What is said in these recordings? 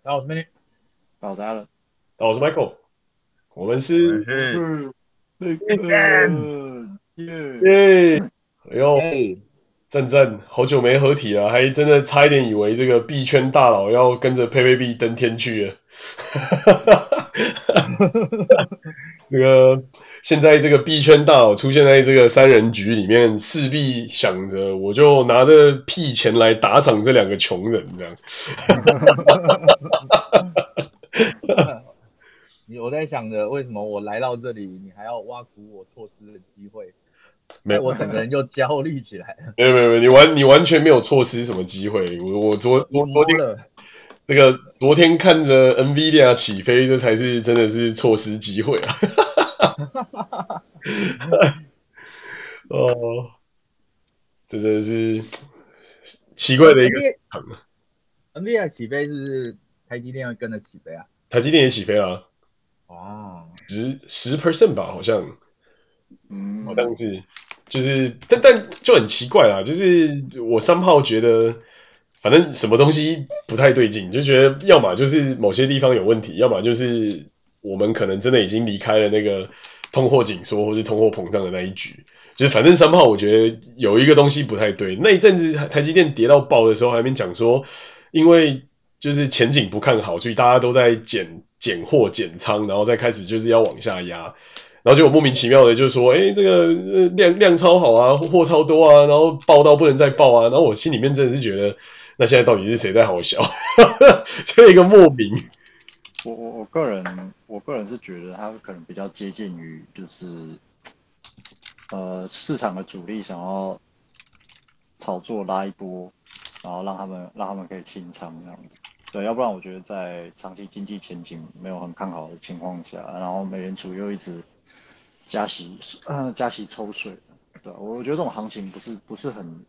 大家好，我是 Manny。大家好，大家好，我是 Michael。我们是。耶！哎呦，赞赞，好久没合体了，还真的差一点以为这个币圈大佬要跟着佩佩币登天去了。哈哈哈！那个。现在这个币圈大佬出现在这个三人局里面，势必想着我就拿着屁钱来打赏这两个穷人，这样。你我在想着，为什么我来到这里，你还要挖苦我错失的机会？没有，我整个人就焦虑起来了。没有没有没有，你完你完全没有错失什么机会。我我昨我昨天这个昨天看着 NVIDIA 起飞，这才是真的是错失机会啊。哈哈哈！哦，这真的是奇怪的一个。NVIDIA 起飞是不是台积电要跟着起飞啊？台积电也起飞了。哦，十十 percent 吧，好像。嗯，好像是，就是，但但就很奇怪啦，就是我三号觉得，反正什么东西不太对劲，就觉得要么就是某些地方有问题，要么就是。我们可能真的已经离开了那个通货紧缩或是通货膨胀的那一局，就是反正三号我觉得有一个东西不太对。那一阵子台积电跌到爆的时候，还没讲说，因为就是前景不看好，所以大家都在减减货减仓，然后再开始就是要往下压，然后就莫名其妙的就说，哎，这个量量超好啊，货超多啊，然后爆到不能再爆啊，然后我心里面真的是觉得，那现在到底是谁在好笑？这一个莫名。我我我个人，我个人是觉得它可能比较接近于就是，呃，市场的主力想要炒作拉一波，然后让他们让他们可以清仓这样子。对，要不然我觉得在长期经济前景没有很看好的情况下，然后美联储又一直加息，呃，加息抽水，对，我觉得这种行情不是不是很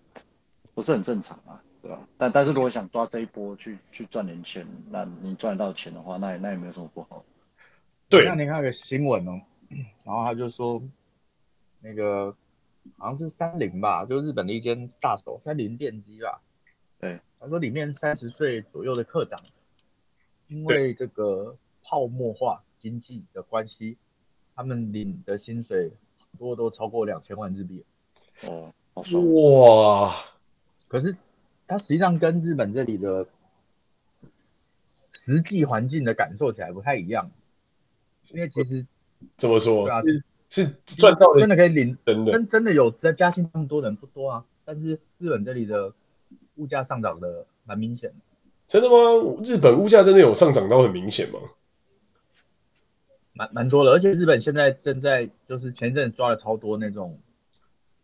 不是很正常啊。对啊，但但是如果想抓这一波去去赚点钱，那你赚得到钱的话，那也那也没有什么不好。对，那你看个新闻哦，然后他就说，那个好像是三菱吧，就日本的一间大手，三菱电机吧。对，他说里面三十岁左右的课长，因为这个泡沫化经济的关系，他们领的薪水多都超过两千万日币。哦，好爽哇！可是。它实际上跟日本这里的实际环境的感受起来不太一样，因为其实怎么说？对啊，是赚到的真的可以领真的真真的有在嘉兴那么多人不多啊，但是日本这里的物价上涨的蛮明显的。真的吗？日本物价真的有上涨到很明显吗？蛮蛮多的，而且日本现在正在就是前阵子抓了超多那种。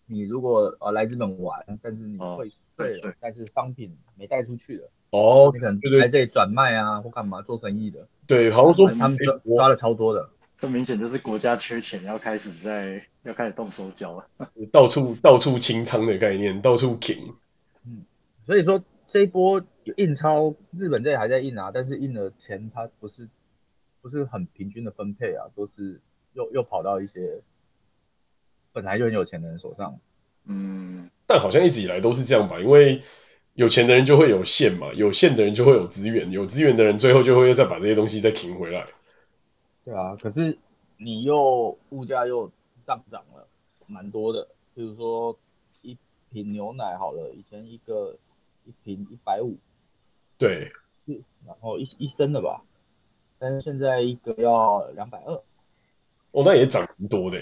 你如果呃来日本玩，但是你退税了，但是商品没带出去的，哦，你可能来这里转卖啊或干嘛做生意的，对，好像说他们抓抓了超多的，这明显就是国家缺钱，要开始在要开始动手脚了，到处到处清仓的概念，到处停，嗯，所以说这一波有印钞，日本这里还在印啊，但是印的钱它不是不是很平均的分配啊，都是又又跑到一些。本来就很有钱的人手上，嗯，但好像一直以来都是这样吧，因为有钱的人就会有限嘛，有限的人就会有资源，有资源的人最后就会再把这些东西再停回来。对啊，可是你又物价又上涨了，蛮多的，比如说一瓶牛奶好了，以前一个一瓶一百五，对，然后一一升的吧，但是现在一个要两百二，哦，那也涨蛮多的。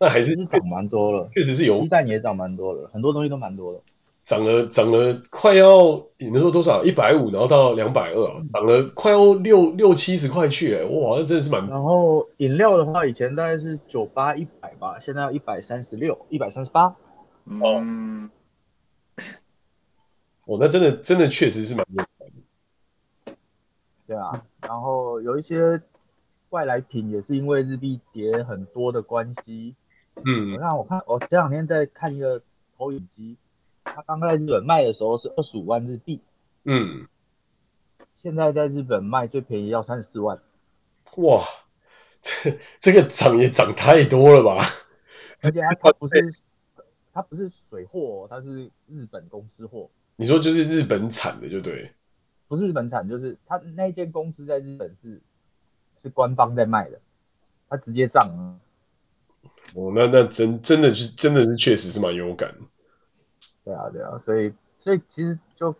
那还是是涨蛮多了，确实是有。鸡蛋也涨蛮多了，很多东西都蛮多的。涨了涨了，快要你能说多少？一百五，然后到两百二，涨了快要六六七十块去，哎，哇，那真的是蛮。然后饮料的话，以前大概是九八一百吧，现在要一百三十六，一百三十八。嗯。哦，那真的真的确实是蛮多的。对啊，然后有一些外来品也是因为日币跌很多的关系。嗯，我看我看我前两天在看一个投影机，它刚刚在日本卖的时候是二十五万日币，嗯，现在在日本卖最便宜要三十四万，哇，这这个涨也涨太多了吧？而且它 它不是它不是水货，它是日本公司货。你说就是日本产的就对，不是日本产，就是他那间公司在日本是是官方在卖的，他直接涨了。哦，那那真真的是真的是确实是蛮有感。对啊对啊，所以所以其实就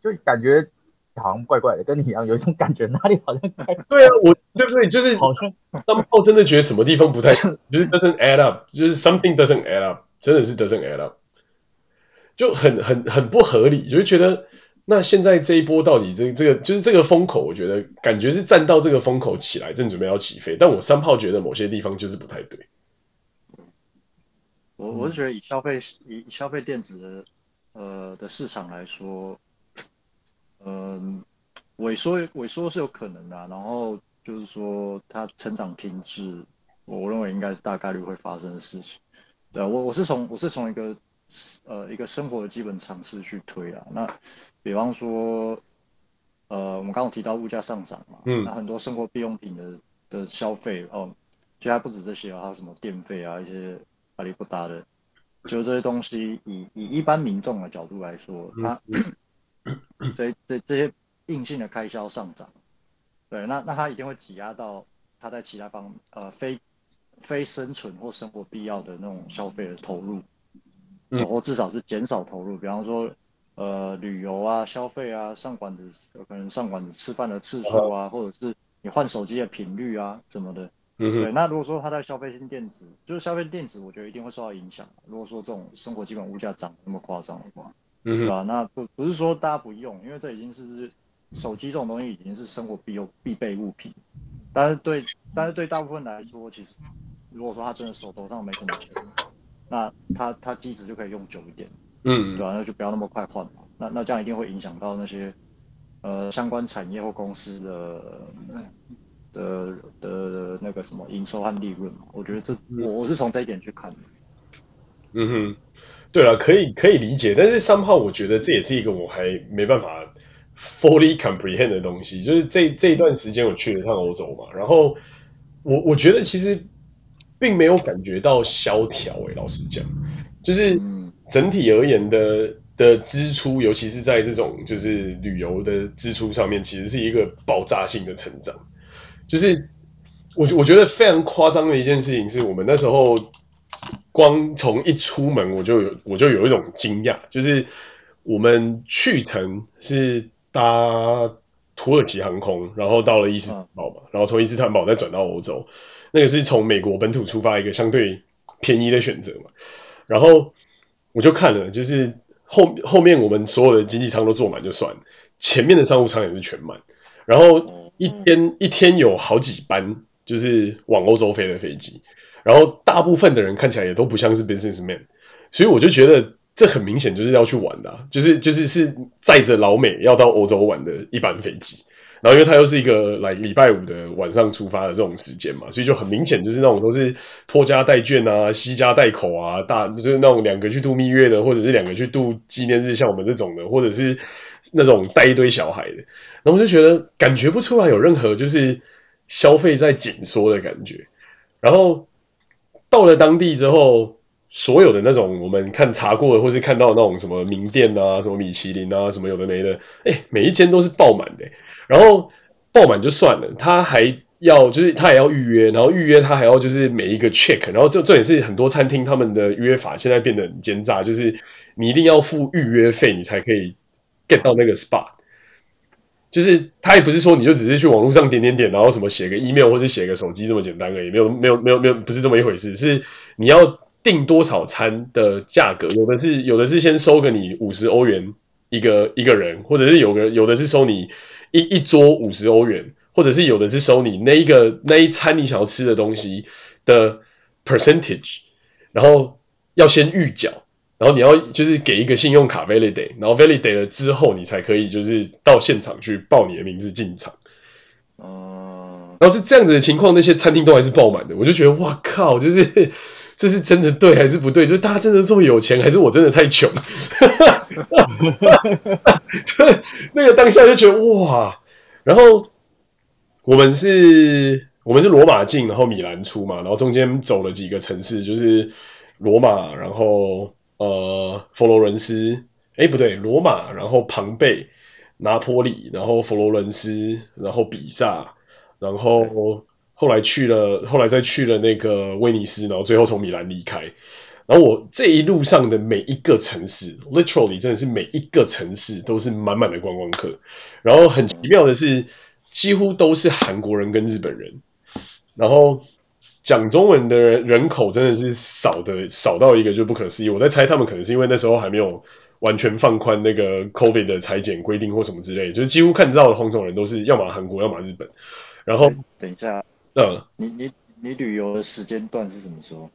就感觉好像怪怪的，跟你一样有一种感觉哪里好像怪怪。对啊，我对不对？就是好像 somehow 真的觉得什么地方不太，就是 doesn't add up，就是 something doesn't add up，真的是 doesn't add up，就很很很不合理，就是觉得。那现在这一波到底这这个就是这个风口，我觉得感觉是站到这个风口起来，正准备要起飞。但我三炮觉得某些地方就是不太对。我我是觉得以消费以消费电子的呃的市场来说，嗯、呃，萎缩萎缩是有可能的、啊。然后就是说它成长停滞，我认为应该是大概率会发生的事情。对，我我是从我是从一个。呃，一个生活的基本常识去推啊，那比方说，呃，我们刚刚提到物价上涨嘛，嗯，那很多生活必用品的的消费哦，其实还不止这些啊，还有什么电费啊，一些阿里不达的，就这些东西，以以一般民众的角度来说，它、嗯、这这这些硬性的开销上涨，对，那那他一定会挤压到他在其他方呃非非生存或生活必要的那种消费的投入。或至少是减少投入，比方说，呃，旅游啊、消费啊、上馆子，有可能上馆子吃饭的次数啊，或者是你换手机的频率啊，什么的。嗯对，那如果说它在消费性电子，就是消费电子，我觉得一定会受到影响。如果说这种生活基本物价涨那么夸张的话，嗯，对吧？那不不是说大家不用，因为这已经是手机这种东西已经是生活必用必备物品。但是对，但是对大部分来说，其实如果说他真的手头上没什么钱。那他他机子就可以用久一点，嗯，对吧？那就不要那么快换嘛。那那这样一定会影响到那些呃相关产业或公司的的的的那个什么营收和利润嘛。我觉得这我我是从这一点去看的。嗯哼，对了，可以可以理解，但是 somehow 我觉得这也是一个我还没办法 fully comprehend 的东西。就是这这一段时间我去了趟欧洲嘛，然后我我觉得其实。并没有感觉到萧条诶，老实讲，就是整体而言的的支出，尤其是在这种就是旅游的支出上面，其实是一个爆炸性的成长。就是我我觉得非常夸张的一件事情，是我们那时候光从一出门我就有我就有一种惊讶，就是我们去程是搭土耳其航空，然后到了伊斯坦堡嘛，然后从伊斯坦堡再转到欧洲。那个是从美国本土出发一个相对便宜的选择嘛，然后我就看了，就是后后面我们所有的经济舱都坐满就算了，前面的商务舱也是全满，然后一天一天有好几班就是往欧洲飞的飞机，然后大部分的人看起来也都不像是 businessman，所以我就觉得这很明显就是要去玩的啊，就是就是是载着老美要到欧洲玩的一班飞机。然后，因为它又是一个来礼拜五的晚上出发的这种时间嘛，所以就很明显就是那种都是拖家带眷啊、携家带口啊，大就是那种两个去度蜜月的，或者是两个去度纪念日，像我们这种的，或者是那种带一堆小孩的。然后我就觉得感觉不出来有任何就是消费在紧缩的感觉。然后到了当地之后，所有的那种我们看查过的，或是看到那种什么名店啊、什么米其林啊、什么有的没的，哎，每一间都是爆满的。然后爆满就算了，他还要就是他也要预约，然后预约他还要就是每一个 check，然后这这也是很多餐厅他们的约法现在变得很奸诈，就是你一定要付预约费，你才可以 get 到那个 spot。就是他也不是说你就只是去网络上点点点，然后什么写个 email 或者写个手机这么简单而已，没有没有没有没有不是这么一回事，是你要订多少餐的价格，有的是有的是先收个你五十欧元一个一个人，或者是有个有的是收你。一一桌五十欧元，或者是有的是收你那一个那一餐你想要吃的东西的 percentage，然后要先预缴，然后你要就是给一个信用卡 validate，然后 validate 了之后你才可以就是到现场去报你的名字进场。哦，然后是这样子的情况，那些餐厅都还是爆满的，我就觉得哇靠，就是这是真的对还是不对？就是大家真的这么有钱，还是我真的太穷？就那个当下就觉得哇，然后我们是，我们是罗马进，然后米兰出嘛，然后中间走了几个城市，就是罗马，然后呃佛罗伦斯，哎不对，罗马，然后庞贝，拿坡里，然后佛罗伦斯，然后比萨，然后后来去了，后来再去了那个威尼斯，然后最后从米兰离开。然后我这一路上的每一个城市，literally 真的是每一个城市都是满满的观光客。然后很奇妙的是，几乎都是韩国人跟日本人。然后讲中文的人人口真的是少的少到一个就不可思议。我在猜他们可能是因为那时候还没有完全放宽那个 COVID 的裁剪规定或什么之类，就是几乎看得到的黄种人都是要么韩国，要么日本。然后等一下，嗯，你你你旅游的时间段是什么时候？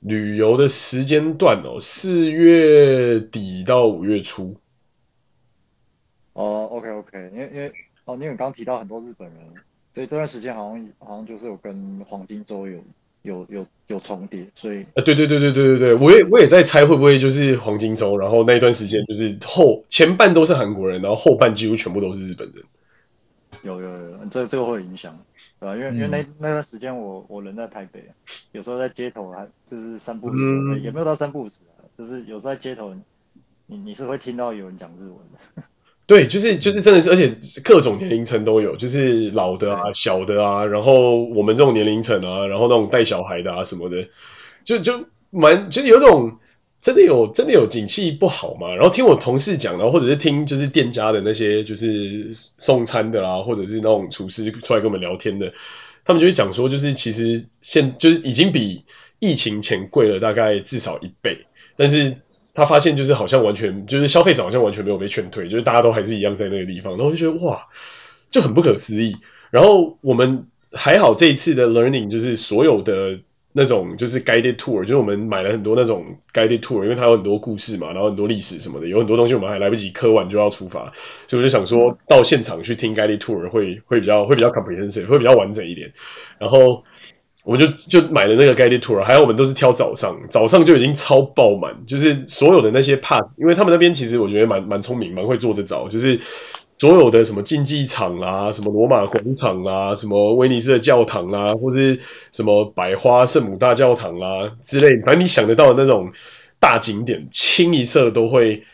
旅游的时间段哦，四月底到五月初。哦，OK OK，因为因为哦，你有刚提到很多日本人，所以这段时间好像好像就是有跟黄金周有有有有重叠，所以呃，对对对对对对对，我也我也在猜会不会就是黄金周，然后那一段时间就是后前半都是韩国人，然后后半几乎全部都是日本人。有有有，这这个会有影响。对吧？因为、嗯、因为那那段时间我我人在台北，有时候在街头还就是三不五时，嗯、也没有到三不五时，就是有时候在街头，你你是会听到有人讲日文的。对，就是就是真的是，而且各种年龄层都有，就是老的啊、小的啊，然后我们这种年龄层啊，然后那种带小孩的啊什么的，就就蛮就有种。真的有真的有景气不好嘛？然后听我同事讲，然后或者是听就是店家的那些就是送餐的啦，或者是那种厨师出来跟我们聊天的，他们就会讲说，就是其实现就是已经比疫情前贵了大概至少一倍，但是他发现就是好像完全就是消费者好像完全没有被劝退，就是大家都还是一样在那个地方，然后就觉得哇，就很不可思议。然后我们还好这一次的 learning 就是所有的。那种就是 guided tour，就是我们买了很多那种 guided tour，因为它有很多故事嘛，然后很多历史什么的，有很多东西我们还来不及磕完就要出发，所以我就想说到现场去听 guided tour 会会比较会比较 comprehensive，会比较完整一点。然后我们就就买了那个 guided tour，还有我们都是挑早上，早上就已经超爆满，就是所有的那些 pass，因为他们那边其实我觉得蛮蛮聪明，蛮会做得早，就是。所有的什么竞技场啦，什么罗马广场啦，什么威尼斯的教堂啦，或者是什么百花圣母大教堂啦之类，反正你想得到的那种大景点，清一色都会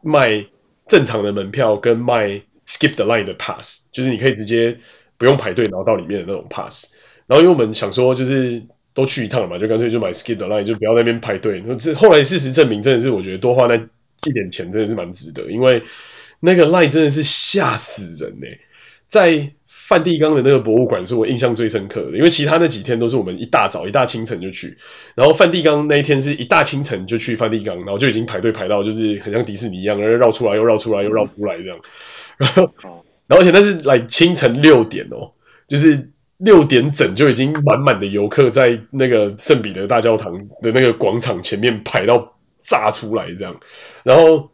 卖正常的门票跟卖 skip the line 的 pass，就是你可以直接不用排队，然后到里面的那种 pass。然后因为我们想说，就是都去一趟了嘛，就干脆就买 the line，就不要在那边排队。这后来事实证明，真的是我觉得多花那一点钱真的是蛮值得，因为。那个 line 真的是吓死人呢，在梵蒂冈的那个博物馆是我印象最深刻的，因为其他那几天都是我们一大早一大清晨就去，然后梵蒂冈那一天是一大清晨就去梵蒂冈，然后就已经排队排到就是很像迪士尼一样，然后绕出来又绕出来又绕出来这样，然后然后而且那是来清晨六点哦，就是六点整就已经满满的游客在那个圣彼得大教堂的那个广场前面排到炸出来这样，然后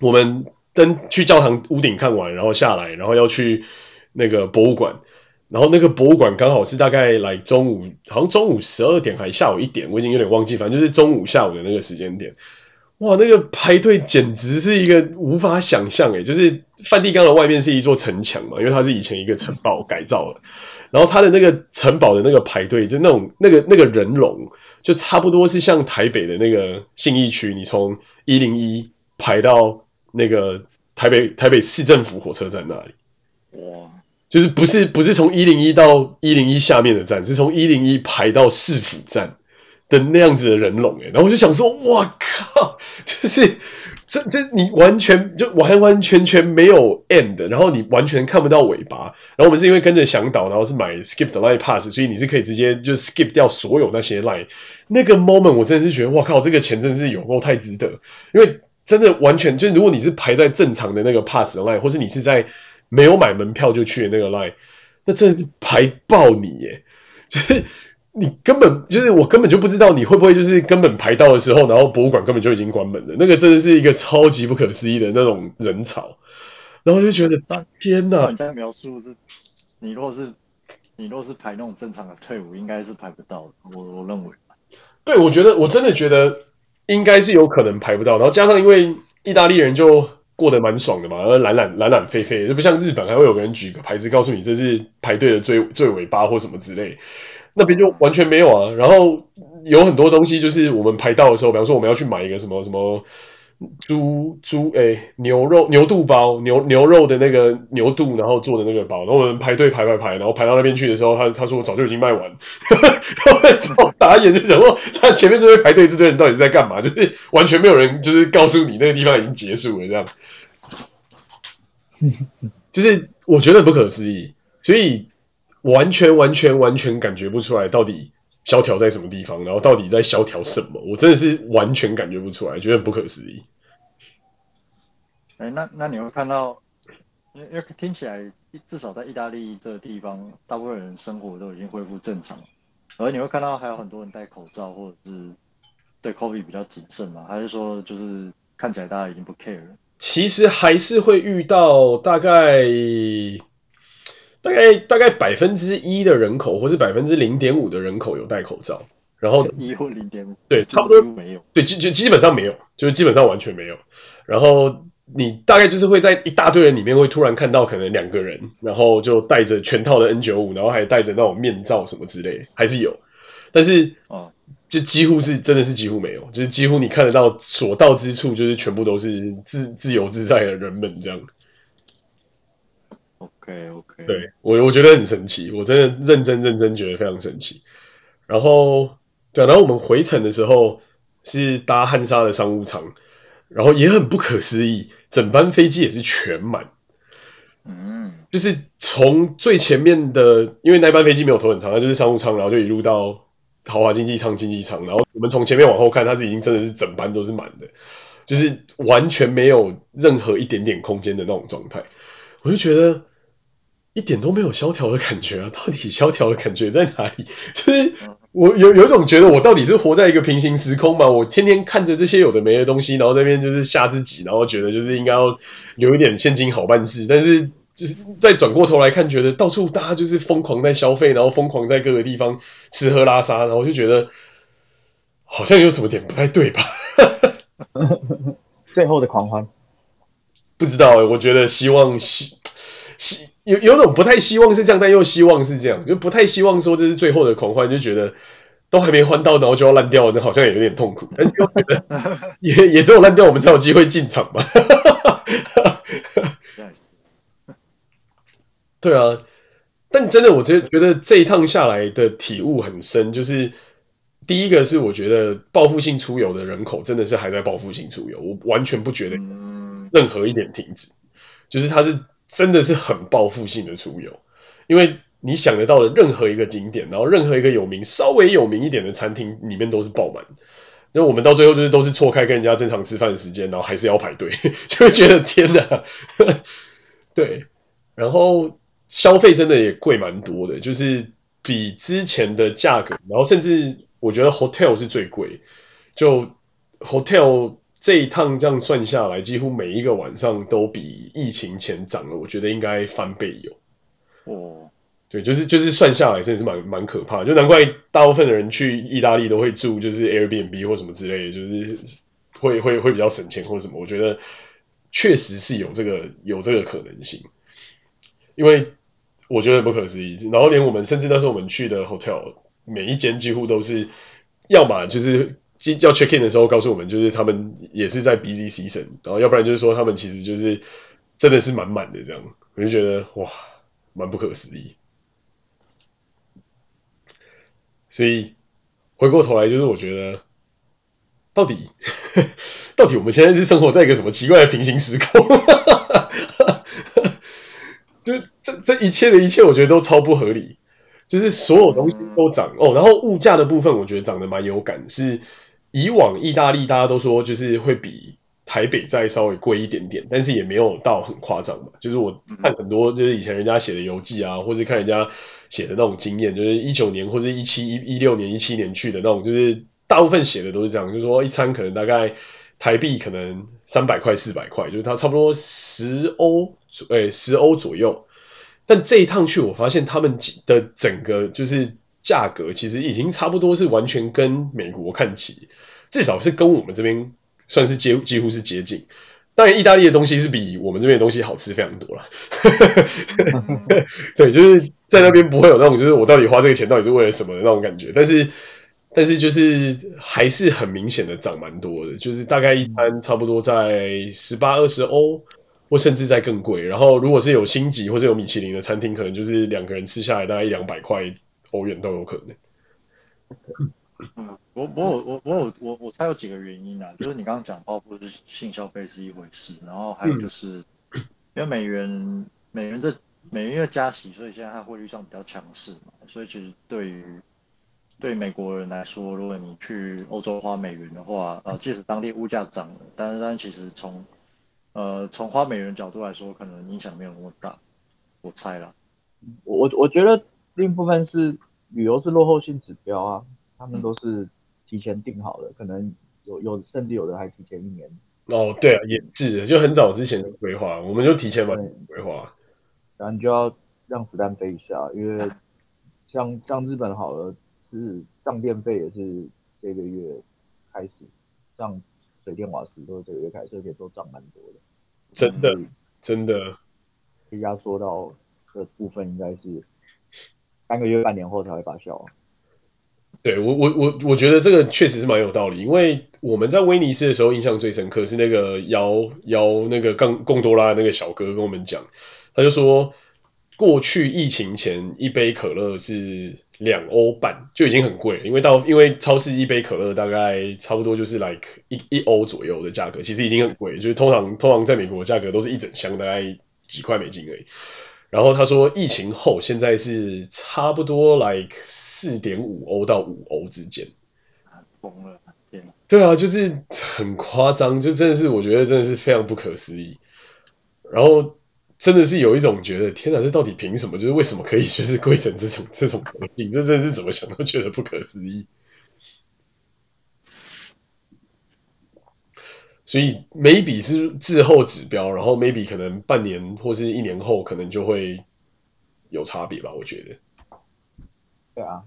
我们。登去教堂屋顶看完，然后下来，然后要去那个博物馆，然后那个博物馆刚好是大概来中午，好像中午十二点还下午一点，我已经有点忘记，反正就是中午下午的那个时间点。哇，那个排队简直是一个无法想象诶，就是梵蒂冈的外面是一座城墙嘛，因为它是以前一个城堡改造的，然后它的那个城堡的那个排队，就那种那个那个人龙，就差不多是像台北的那个信义区，你从一零一排到。那个台北台北市政府火车站那里，哇，就是不是不是从一零一到一零一下面的站，是从一零一排到市府站那样子的人龙诶，然后我就想说，哇靠，就是这这你完全就完完全全没有 end，然后你完全看不到尾巴，然后我们是因为跟着向导，然后是买 skip the line pass，所以你是可以直接就 skip 掉所有那些 line，那个 moment 我真的是觉得，哇靠，这个钱真的是有够太值得，因为。真的完全就，如果你是排在正常的那个 pass 的 line，或是你是在没有买门票就去的那个 line，那真的是排爆你耶！就是你根本就是我根本就不知道你会不会就是根本排到的时候，然后博物馆根本就已经关门了。那个真的是一个超级不可思议的那种人潮，然后就觉得天哪！你在描述是，你若是你若是排那种正常的退伍，应该是排不到的。我我认为，对，我觉得我真的觉得。应该是有可能排不到，然后加上因为意大利人就过得蛮爽的嘛，然后懒懒懒懒飞飞，就不像日本还会有个人举个牌子告诉你这是排队的最最尾巴或什么之类，那边就完全没有啊。然后有很多东西就是我们排到的时候，比方说我们要去买一个什么什么猪猪诶牛肉牛肚包牛牛肉的那个牛肚，然后做的那个包，然后我们排队排排排，然后排到那边去的时候，他他说我早就已经卖完，然后打眼就想说他前面这边排队这堆人到底是在干嘛？就是完全没有人就是告诉你那个地方已经结束了这样，就是我觉得不可思议，所以完全完全完全感觉不出来到底。萧条在什么地方？然后到底在萧条什么？我真的是完全感觉不出来，觉得不可思议。哎，那那你会看到，因为因为听起来至少在意大利这个地方，大部分人生活都已经恢复正常了，而你会看到还有很多人戴口罩，或者是对 COVID 比较谨慎嘛？还是说就是看起来大家已经不 care 了？其实还是会遇到大概。大概大概百分之一的人口，或是百分之零点五的人口有戴口罩，然后一或零点五，对，差不多没有，对，基就基本上没有，就是基本上完全没有。然后你大概就是会在一大堆人里面会突然看到可能两个人，然后就戴着全套的 N 九五，然后还戴着那种面罩什么之类的，还是有，但是啊，就几乎是真的是几乎没有，就是几乎你看得到所到之处，就是全部都是自自由自在的人们这样。OK OK，对我我觉得很神奇，我真的认真认真觉得非常神奇。然后对，然后我们回程的时候是搭汉莎的商务舱，然后也很不可思议，整班飞机也是全满。嗯，就是从最前面的，因为那班飞机没有头等舱，它就是商务舱，然后就一路到豪华经济舱、经济舱，然后我们从前面往后看，它是已经真的是整班都是满的，就是完全没有任何一点点空间的那种状态，我就觉得。一点都没有萧条的感觉啊！到底萧条的感觉在哪里？就是我有有一种觉得，我到底是活在一个平行时空嘛？我天天看着这些有的没的东西，然后这边就是吓自己，然后觉得就是应该要留一点现金好办事。但是就是再转过头来看，觉得到处大家就是疯狂在消费，然后疯狂在各个地方吃喝拉撒，然后就觉得好像有什么点不太对吧？最后的狂欢，不知道欸，我觉得希望希希。有有种不太希望是这样，但又希望是这样，就不太希望说这是最后的狂欢，就觉得都还没欢到，然后就要烂掉，那好像也有点痛苦。但是又觉得 也也只有烂掉，我们才有机会进场嘛。对啊，但真的，我觉得觉得这一趟下来的体悟很深，就是第一个是我觉得报复性出游的人口真的是还在报复性出游，我完全不觉得任何一点停止，就是它是。真的是很报复性的出游，因为你想得到的任何一个景点，然后任何一个有名、稍微有名一点的餐厅里面都是爆满。那我们到最后就是都是错开跟人家正常吃饭的时间，然后还是要排队，就会觉得天哪！对，然后消费真的也贵蛮多的，就是比之前的价格，然后甚至我觉得 hotel 是最贵，就 hotel。这一趟这样算下来，几乎每一个晚上都比疫情前涨了。我觉得应该翻倍有。哦，对，就是就是算下来，真的是蛮蛮可怕的。就难怪大部分的人去意大利都会住就是 Airbnb 或什么之类的，就是会会会比较省钱或者什么。我觉得确实是有这个有这个可能性，因为我觉得不可思议。然后连我们甚至那时候我们去的 hotel，每一间几乎都是，要么就是。要 check in 的时候告诉我们，就是他们也是在 busy season，然后要不然就是说他们其实就是真的是满满的这样，我就觉得哇，蛮不可思议。所以回过头来，就是我觉得到底 到底我们现在是生活在一个什么奇怪的平行时空？就这这一切的一切，我觉得都超不合理。就是所有东西都涨哦，然后物价的部分，我觉得涨得蛮有感是。以往意大利大家都说就是会比台北再稍微贵一点点，但是也没有到很夸张嘛。就是我看很多就是以前人家写的游记啊，或是看人家写的那种经验，就是一九年或者一七一一六年一七年去的那种，就是大部分写的都是这样，就是说一餐可能大概台币可能三百块四百块，就是它差不多十欧，诶十欧左右。但这一趟去，我发现他们的整个就是价格其实已经差不多是完全跟美国看齐。至少是跟我们这边算是接几乎是接近，当然意大利的东西是比我们这边的东西好吃非常多了。对，就是在那边不会有那种就是我到底花这个钱到底是为了什么的那种感觉。但是但是就是还是很明显的涨蛮多的，就是大概一餐差不多在十八二十欧，或甚至在更贵。然后如果是有星级或者有米其林的餐厅，可能就是两个人吃下来大概一两百块欧元都有可能。嗯，我我我我有我我猜有几个原因啊，就是你刚刚讲报复是性消费是一回事，然后还有就是因为美元美元这美元因为加息，所以现在它汇率上比较强势嘛，所以其实对于对美国人来说，如果你去欧洲花美元的话，呃，即使当地物价涨了，但是但其实从呃从花美元角度来说，可能影响没有那么大，我猜啦。我我觉得另一部分是旅游是落后性指标啊。他们都是提前订好的，可能有有甚至有的还提前一年。哦，对啊，也是，就很早之前的规划，我们就提前把规划。然后你就要让子弹飞一下，因为像像日本好了，是涨电费也是这个月开始，像水电瓦斯都是这个月开始，而且都涨蛮多的。真的，真的。压缩到的部分应该是三个月、半年后才会发酵。对我我我我觉得这个确实是蛮有道理，因为我们在威尼斯的时候印象最深刻是那个摇摇那个贡贡多拉那个小哥跟我们讲，他就说过去疫情前一杯可乐是两欧半就已经很贵了，因为到因为超市一杯可乐大概差不多就是 like 一一欧左右的价格，其实已经很贵，就是通常通常在美国价格都是一整箱大概几块美金而已。然后他说，疫情后现在是差不多 like 四点五欧到五欧之间，疯了！对啊，就是很夸张，就真的是我觉得真的是非常不可思议。然后真的是有一种觉得，天哪，这到底凭什么？就是为什么可以就是贵成这种这种东西？这真的是怎么想都觉得不可思议。所以 maybe 是滞后指标，然后 maybe 可能半年或是一年后可能就会有差别吧，我觉得。对啊，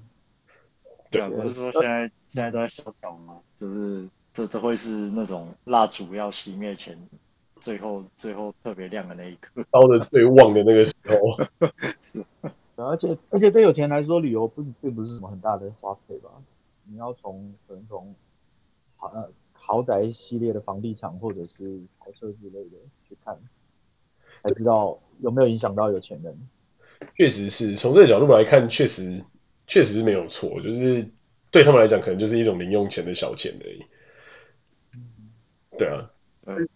对啊，不是说现在现在都在小岛吗？就是这这会是那种蜡烛要熄灭前，最后最后特别亮的那一刻，烧的最旺的那个时候。是，而且而且对有钱人来说，旅游不并不是什么很大的花费吧？你要从可能从好呃。豪宅系列的房地产或者是豪车之类的去看，才知道有没有影响到有钱人。确实是从这个角度来看，确实确实是没有错，就是对他们来讲，可能就是一种零用钱的小钱而已。对啊，嗯，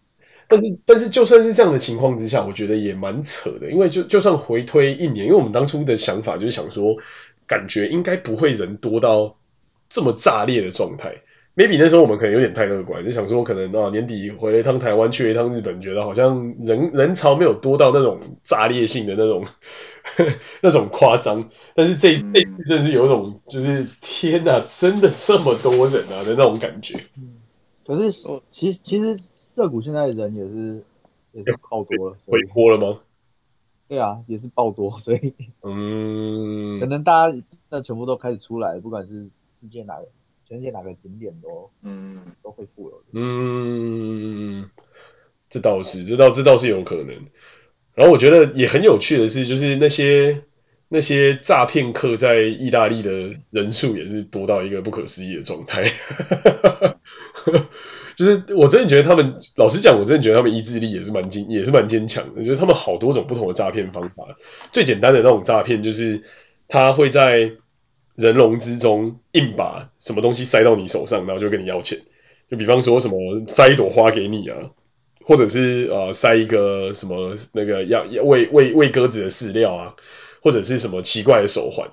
但是但是就算是这样的情况之下，我觉得也蛮扯的，因为就就算回推一年，因为我们当初的想法就是想说，感觉应该不会人多到这么炸裂的状态。Maybe 那时候我们可能有点太乐观，就想说可能啊年底回了一趟台湾，去了一趟日本，觉得好像人人潮没有多到那种炸裂性的那种 那种夸张。但是这这次真的是有一种就是天哪，真的这么多人啊的那种感觉。嗯，可是其实其实涩谷现在人也是也是爆多了，回锅了吗？对啊，也是爆多，所以嗯，可能大家那全部都开始出来，不管是世界哪个。全世界哪个景点都嗯都会富有的嗯，这倒是，这倒这倒是有可能。然后我觉得也很有趣的是，就是那些那些诈骗客在意大利的人数也是多到一个不可思议的状态。就是我真的觉得他们，老实讲，我真的觉得他们意志力也是蛮坚也是蛮坚强的。就是他们好多种不同的诈骗方法，最简单的那种诈骗就是他会在。人龙之中硬把什么东西塞到你手上，然后就跟你要钱。就比方说什么塞一朵花给你啊，或者是呃塞一个什么那个要要喂喂喂鸽子的饲料啊，或者是什么奇怪的手环。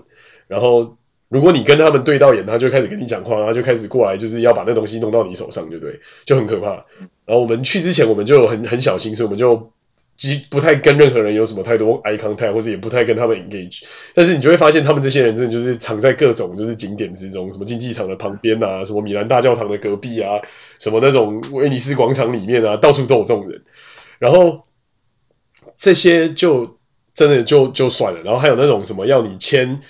然后如果你跟他们对到眼，他就开始跟你讲话，然后就开始过来，就是要把那东西弄到你手上，对不对？就很可怕。然后我们去之前，我们就很很小心，所以我们就。即不太跟任何人有什么太多 eye contact，或者也不太跟他们 engage，但是你就会发现他们这些人真的就是藏在各种就是景点之中，什么竞技场的旁边啊，什么米兰大教堂的隔壁啊，什么那种威尼斯广场里面啊，到处都有这种人。然后这些就真的就就算了，然后还有那种什么要你签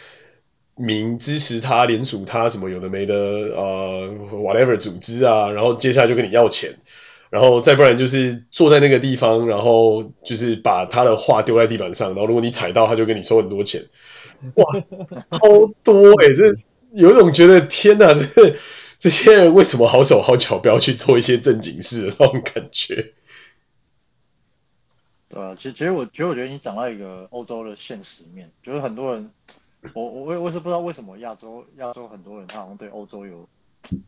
名支持他、联署他什么有的没的呃 whatever 组织啊，然后接下来就跟你要钱。然后再不然就是坐在那个地方，然后就是把他的画丢在地板上，然后如果你踩到，他就跟你收很多钱。哇，超多哎、欸、这有一种觉得天哪，这这些人为什么好手好脚不要去做一些正经事的那种感觉？对啊，其实其实我其实我觉得你讲到一个欧洲的现实面，就是很多人，我我我我是不知道为什么亚洲亚洲很多人他好像对欧洲有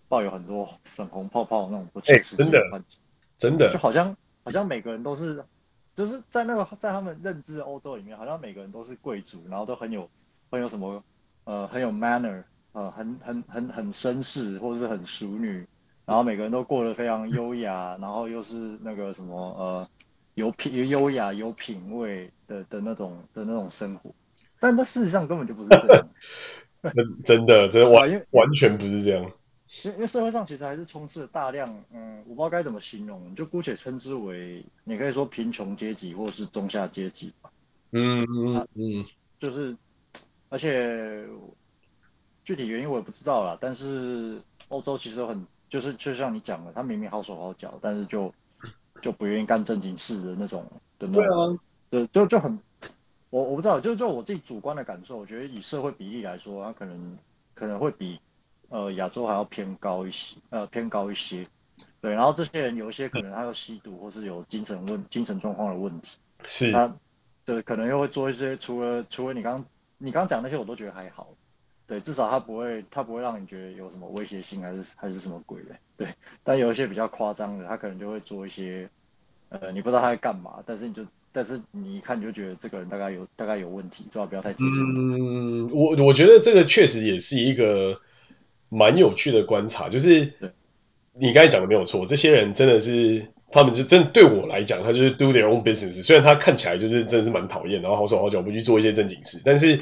抱有很多粉红泡泡那种不切实际的幻想，真的，就好像好像每个人都是，就是在那个在他们认知的欧洲里面，好像每个人都是贵族，然后都很有很有什么呃很有 manner，呃很很很很绅士或者是很淑女，然后每个人都过得非常优雅，然后又是那个什么呃。有品、优雅、有品味的的那种的那种生活，但那事实上根本就不是这样。真的，真的完完全不是这样。因为因为社会上其实还是充斥了大量，嗯，我不知道该怎么形容，就姑且称之为，你可以说贫穷阶级或者是中下阶级吧。嗯嗯嗯，就是，而且具体原因我也不知道啦，但是欧洲其实很，就是就像你讲的，他明明好手好脚，但是就。就不愿意干正经事的那种的那种，对啊，对，就就很，我我不知道，就就我自己主观的感受，我觉得以社会比例来说，他可能可能会比呃亚洲还要偏高一些，呃偏高一些，对，然后这些人有一些可能他有吸毒或是有精神问精神状况的问题，是，他对可能又会做一些除了除了你刚你刚讲那些我都觉得还好，对，至少他不会他不会让你觉得有什么威胁性还是还是什么鬼的。对，但有一些比较夸张的，他可能就会做一些，呃，你不知道他在干嘛，但是你就，但是你一看你就觉得这个人大概有大概有问题，最好不要太接近。嗯，我我觉得这个确实也是一个蛮有趣的观察，就是你刚才讲的没有错，这些人真的是他们就真的对我来讲，他就是 do their own business，虽然他看起来就是真的是蛮讨厌，然后好手好脚不去做一些正经事，但是。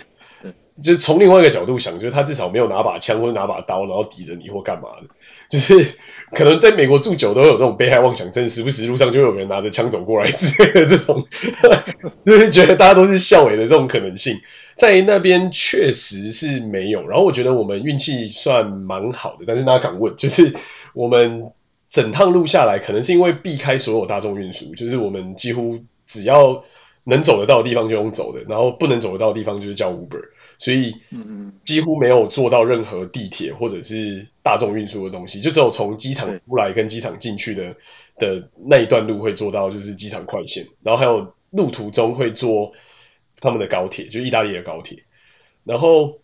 就从另外一个角度想，就是他至少没有拿把枪或者拿把刀，然后抵着你或干嘛的。就是可能在美国住久都有这种被害妄想症，时不时路上就有人拿着枪走过来之类的这种，就是觉得大家都是校委的这种可能性，在那边确实是没有。然后我觉得我们运气算蛮好的，但是大家敢问，就是我们整趟路下来，可能是因为避开所有大众运输，就是我们几乎只要能走得到的地方就用走的，然后不能走得到的地方就是叫 Uber。所以，几乎没有坐到任何地铁或者是大众运输的东西，就只有从机场出来跟机场进去的的那一段路会坐到就是机场快线，然后还有路途中会坐他们的高铁，就意大利的高铁。然后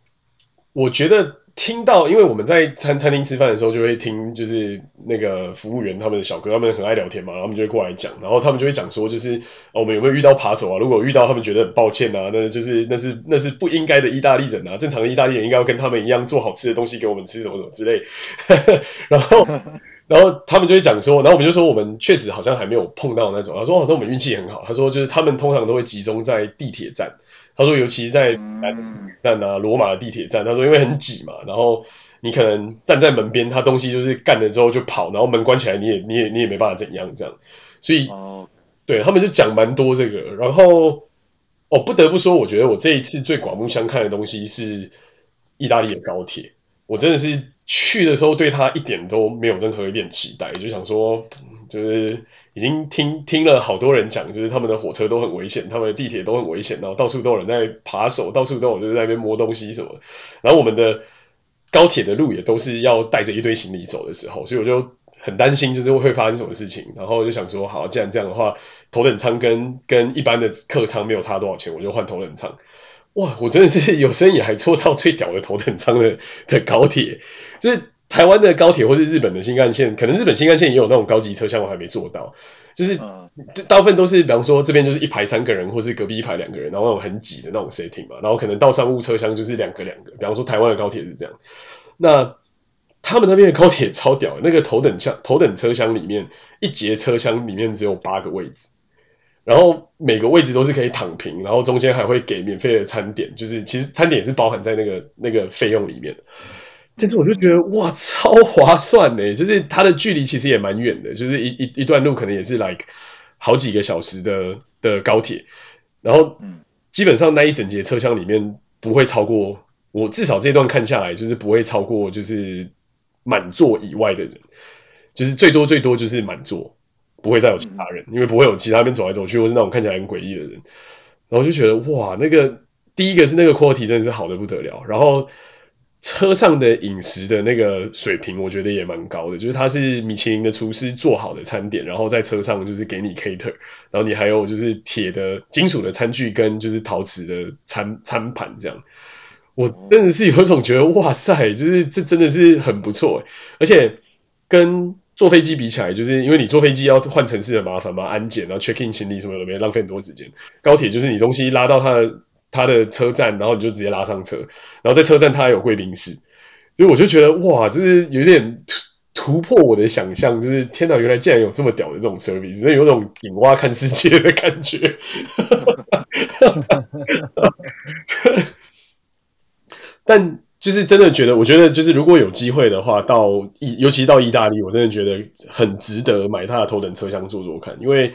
我觉得。听到，因为我们在餐餐厅吃饭的时候，就会听，就是那个服务员他们的小哥，他们很爱聊天嘛，然后他们就会过来讲，然后他们就会讲说，就是我们有没有遇到扒手啊？如果遇到，他们觉得很抱歉啊，那就是那是那是不应该的意大利人啊，正常的意大利人应该要跟他们一样做好吃的东西给我们吃，什么什么之类。然后，然后他们就会讲说，然后我们就说，我们确实好像还没有碰到那种。他说，哦，那我们运气很好。他说，就是他们通常都会集中在地铁站。他说，尤其在南站啊，罗马的地铁站，他说因为很挤嘛，然后你可能站在门边，他东西就是干了之后就跑，然后门关起来，你也你也你也没办法怎样这样，所以对他们就讲蛮多这个，然后哦不得不说，我觉得我这一次最刮目相看的东西是意大利的高铁，我真的是去的时候对他一点都没有任何一点期待，就想说就是。已经听听了好多人讲，就是他们的火车都很危险，他们的地铁都很危险，然后到处都有人在扒手，到处都有就是在那边摸东西什么。然后我们的高铁的路也都是要带着一堆行李走的时候，所以我就很担心，就是会发生什么事情。然后就想说，好，既然这样的话，头等舱跟跟一般的客舱没有差多少钱，我就换头等舱。哇，我真的是有生以来坐到最屌的头等舱的的高铁，就是。台湾的高铁或是日本的新干线，可能日本新干线也有那种高级车厢，我还没坐到。就是大部分都是，比方说这边就是一排三个人，或是隔壁一排两个人，然后那种很挤的那种 setting 嘛。然后可能到商务车厢就是两个两个。比方说台湾的高铁是这样。那他们那边的高铁超屌，那个头等舱头等车厢里面一节车厢里面只有八个位置，然后每个位置都是可以躺平，然后中间还会给免费的餐点，就是其实餐点也是包含在那个那个费用里面。但是我就觉得哇，超划算呢！就是它的距离其实也蛮远的，就是一一一段路可能也是 like 好几个小时的的高铁，然后基本上那一整节车厢里面不会超过我至少这段看下来就是不会超过就是满座以外的人，就是最多最多就是满座，不会再有其他人，因为不会有其他边走来走去或是那种看起来很诡异的人，然后就觉得哇，那个第一个是那个 quality 真的是好的不得了，然后。车上的饮食的那个水平，我觉得也蛮高的，就是它是米其林的厨师做好的餐点，然后在车上就是给你 cater，然后你还有就是铁的金属的餐具跟就是陶瓷的餐餐盘这样，我真的是有一种觉得哇塞，就是这真的是很不错，而且跟坐飞机比起来，就是因为你坐飞机要换城市的麻烦嘛，安检然后 check in 行李什么的，没浪费很多时间。高铁就是你东西拉到它的。他的车站，然后你就直接拉上车，然后在车站他还有贵宾室，所以我就觉得哇，就是有点突突破我的想象，就是天哪，原来竟然有这么屌的这种 service，真的有种井蛙看世界的感觉。但就是真的觉得，我觉得就是如果有机会的话，到意尤其到意大利，我真的觉得很值得买它的头等车厢坐坐看，因为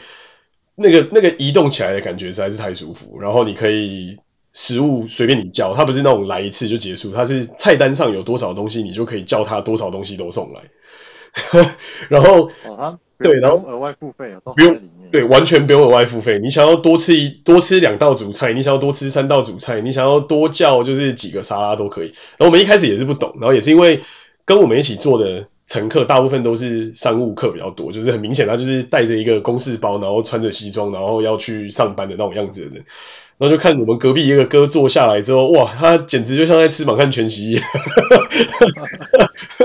那个那个移动起来的感觉实在是太舒服，然后你可以。食物随便你叫，它不是那种来一次就结束，它是菜单上有多少东西，你就可以叫它多少东西都送来。然后，哦、对，然后额外付费啊，不用，对，完全不用额外付费。你想要多吃一多吃两道主菜，你想要多吃三道主菜，你想要多叫就是几个沙拉都可以。然后我们一开始也是不懂，然后也是因为跟我们一起做的乘客大部分都是商务客比较多，就是很明显他就是带着一个公事包，然后穿着西装，然后要去上班的那种样子的人。然后就看我们隔壁一个哥坐下来之后，哇，他简直就像在吃满汉全席一样。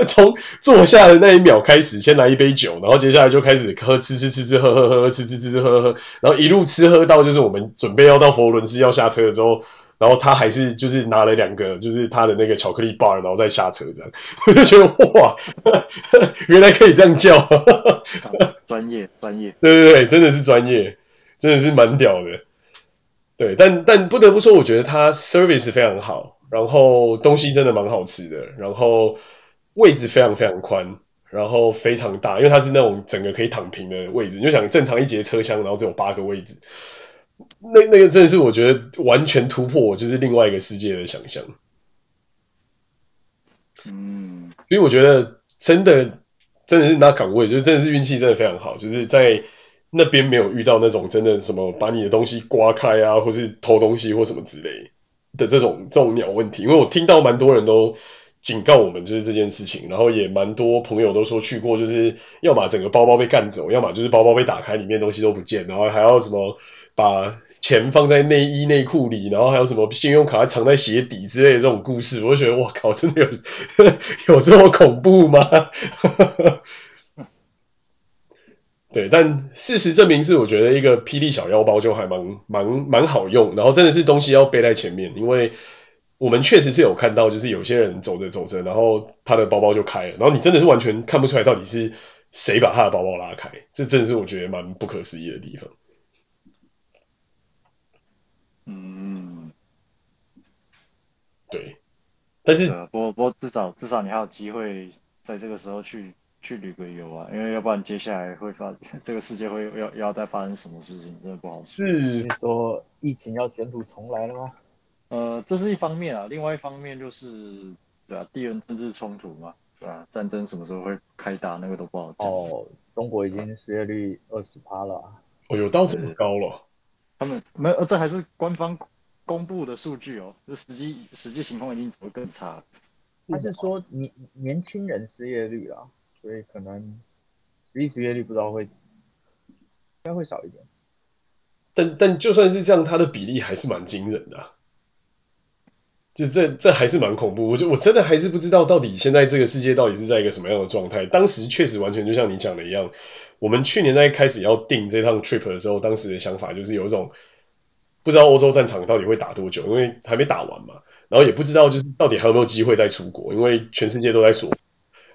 从坐下的那一秒开始，先来一杯酒，然后接下来就开始喝，吃吃吃吃喝喝喝，吃吃吃吃喝喝，然后一路吃喝到就是我们准备要到佛罗伦斯要下车的时候，然后他还是就是拿了两个就是他的那个巧克力 bar，然后再下车这样，我就觉得哇，原来可以这样叫，专业专业，对对对，真的是专业，真的是蛮屌的。对，但但不得不说，我觉得它 service 非常好，然后东西真的蛮好吃的，然后位置非常非常宽，然后非常大，因为它是那种整个可以躺平的位置，你就想正常一节车厢，然后只有八个位置，那那个真的是我觉得完全突破我就是另外一个世界的想象。嗯，所以我觉得真的真的是那岗位，就是真的是运气真的非常好，就是在。那边没有遇到那种真的什么把你的东西刮开啊，或是偷东西或什么之类的这种这种鸟问题，因为我听到蛮多人都警告我们就是这件事情，然后也蛮多朋友都说去过，就是要么整个包包被干走，要么就是包包被打开里面东西都不见，然后还要什么把钱放在内衣内裤里，然后还有什么信用卡藏在鞋底之类的这种故事，我就觉得哇靠，真的有有这么恐怖吗？对，但事实证明是，我觉得一个霹雳小腰包就还蛮蛮蛮好用，然后真的是东西要背在前面，因为我们确实是有看到，就是有些人走着走着，然后他的包包就开了，然后你真的是完全看不出来到底是谁把他的包包拉开，这真的是我觉得蛮不可思议的地方。嗯，对，但是不过不过至少至少你还有机会在这个时候去。去旅个游啊，因为要不然接下来会发 这个世界会要要再发生什么事情，真的不好说。是你说疫情要卷土重来了吗？呃，这是一方面啊，另外一方面就是对啊，地缘政治冲突嘛，对吧、啊？战争什么时候会开打，那个都不好讲。哦，中国已经失业率二十趴了、啊，哦，有到这么高了？他们没有，这还是官方公布的数据哦，这实际实际情况一定只会更差。他是说年年轻人失业率啊。所以可能实际失业率不知道会应该会少一点，但但就算是这样，它的比例还是蛮惊人的。就这这还是蛮恐怖，我就我真的还是不知道到底现在这个世界到底是在一个什么样的状态。当时确实完全就像你讲的一样，我们去年在开始要定这趟 trip 的时候，当时的想法就是有一种不知道欧洲战场到底会打多久，因为还没打完嘛，然后也不知道就是到底还有没有机会再出国，因为全世界都在锁。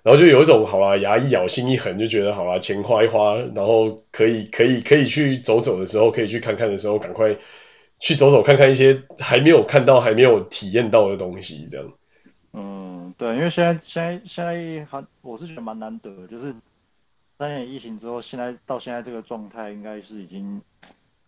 然后就有一种好啦，牙一咬，心一横，就觉得好啦，钱花一花，然后可以可以可以去走走的时候，可以去看看的时候，赶快去走走看看一些还没有看到、还没有体验到的东西，这样。嗯，对，因为现在现在现在还我是觉得蛮难得的，就是三年疫情之后，现在到现在这个状态，应该是已经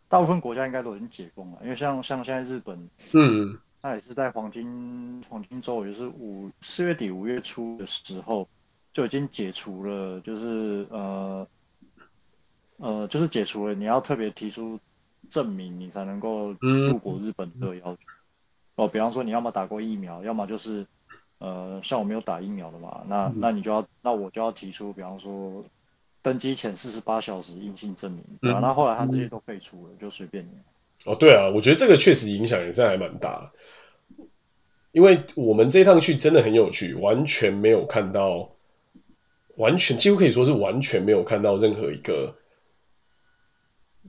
大部分国家应该都已经解封了，因为像像现在日本，嗯，它也是在黄金黄金周，也就是五四月底五月初的时候。就已经解除了，就是呃呃，就是解除了你要特别提出证明，你才能够入国日本的要求。哦，比方说你要么打过疫苗，要么就是呃，像我没有打疫苗的嘛，那、嗯、那你就要，那我就要提出，比方说登机前四十八小时阴性证明，嗯、然后后来他这些都废除了，嗯、就随便你。哦，对啊，我觉得这个确实影响也是还蛮大，因为我们这趟去真的很有趣，完全没有看到，完全几乎可以说是完全没有看到任何一个。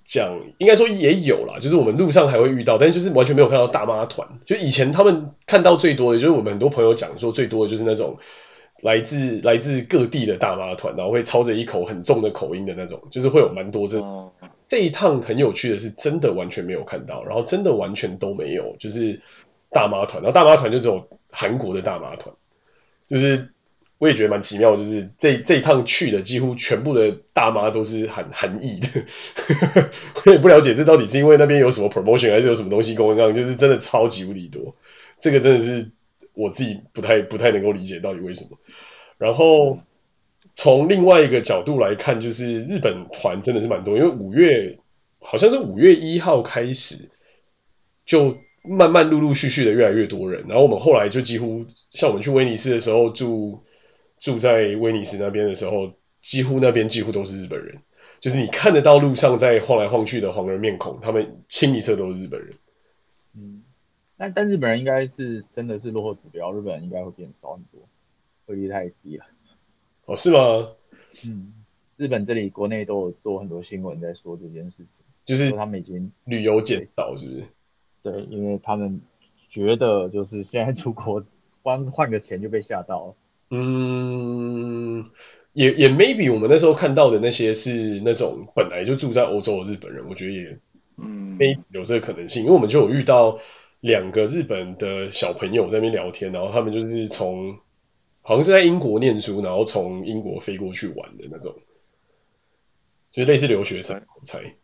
讲应该说也有啦，就是我们路上还会遇到，但是就是完全没有看到大妈团。就以前他们看到最多的，就是我们很多朋友讲说最多的就是那种来自来自各地的大妈团，然后会操着一口很重的口音的那种，就是会有蛮多这。哦、这一趟很有趣的是，真的完全没有看到，然后真的完全都没有，就是大妈团。然后大妈团就只有韩国的大妈团，就是。我也觉得蛮奇妙，就是这这一趟去的几乎全部的大妈都是韩韩裔的，我也不了解这到底是因为那边有什么 promotion 还是有什么东西公干，就是真的超级无敌多，这个真的是我自己不太不太能够理解到底为什么。然后从另外一个角度来看，就是日本团真的是蛮多，因为五月好像是五月一号开始就慢慢陆陆续续的越来越多人，然后我们后来就几乎像我们去威尼斯的时候住。住在威尼斯那边的时候，几乎那边几乎都是日本人，就是你看得到路上在晃来晃去的黄人面孔，他们清一色都是日本人。嗯，但但日本人应该是真的是落后指标，日本人应该会变少很多，汇率太低了。哦，是吗？嗯，日本这里国内都有做很多新闻在说这件事情，就是说他们已经旅游减少，是不是？对，因为他们觉得就是现在出国光换个钱就被吓到了。嗯，也也 maybe 我们那时候看到的那些是那种本来就住在欧洲的日本人，我觉得也嗯 maybe 有这个可能性，因为我们就有遇到两个日本的小朋友在那边聊天，然后他们就是从好像是在英国念书，然后从英国飞过去玩的那种，就是类似留学生我猜。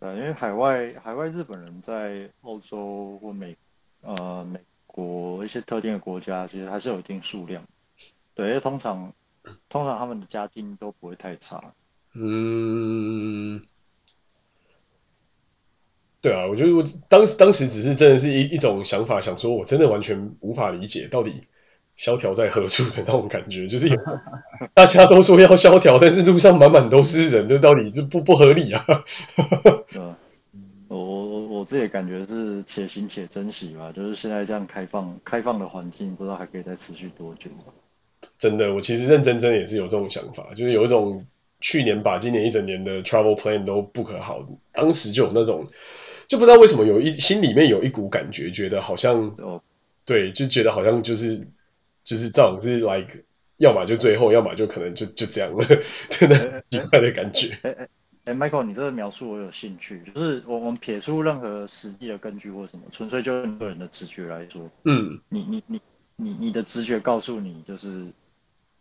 呃，因为海外海外日本人在欧洲或美呃美。国一些特定的国家，其实还是有一定数量，对，因为通常通常他们的家境都不会太差。嗯，对啊，我觉得我当时当时只是真的是一一种想法，想说我真的完全无法理解到底萧条在何处的那种感觉，就是有 大家都说要萧条，但是路上满满都是人，这到底这不不合理啊。我自己的感觉是且行且珍惜吧，就是现在这样开放开放的环境，不知道还可以再持续多久。真的，我其实认真真也是有这种想法，就是有一种去年把今年一整年的 travel plan 都 book 好，当时就有那种，就不知道为什么有一心里面有一股感觉，觉得好像哦，对，就觉得好像就是就是这种是 like，要么就最后，要么就可能就就这样了，真的奇怪的感觉。欸哎，Michael，你这个描述我有兴趣，就是我们撇出任何实际的根据或什么，纯粹就个人的直觉来说，嗯，你你你你你的直觉告诉你，就是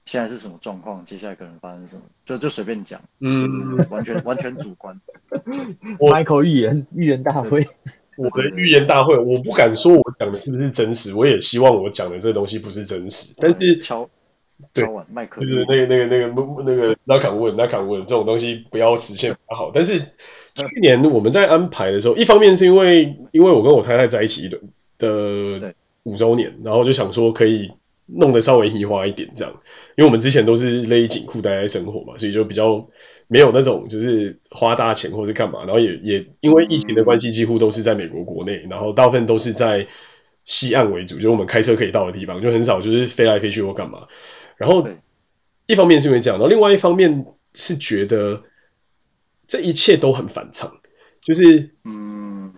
现在是什么状况，接下来可能发生什么，就就随便讲，嗯，完全完全主观。我 Michael 预言预言大会，我的预言大会，我不敢说我讲的是不是真实，我也希望我讲的这东西不是真实，但是敲。对，麦克就是那个那个那个那个那坎问那坎问这种东西不要实现比较好。但是去年我们在安排的时候，一方面是因为因为我跟我太太在一起的的五周年，然后就想说可以弄得稍微移花一点这样，因为我们之前都是勒紧裤带在生活嘛，所以就比较没有那种就是花大钱或是干嘛。然后也也因为疫情的关系，几乎都是在美国国内，然后大部分都是在西岸为主，就是我们开车可以到的地方，就很少就是飞来飞去或干嘛。然后，一方面是因为这样，然后另外一方面是觉得这一切都很反常，就是嗯，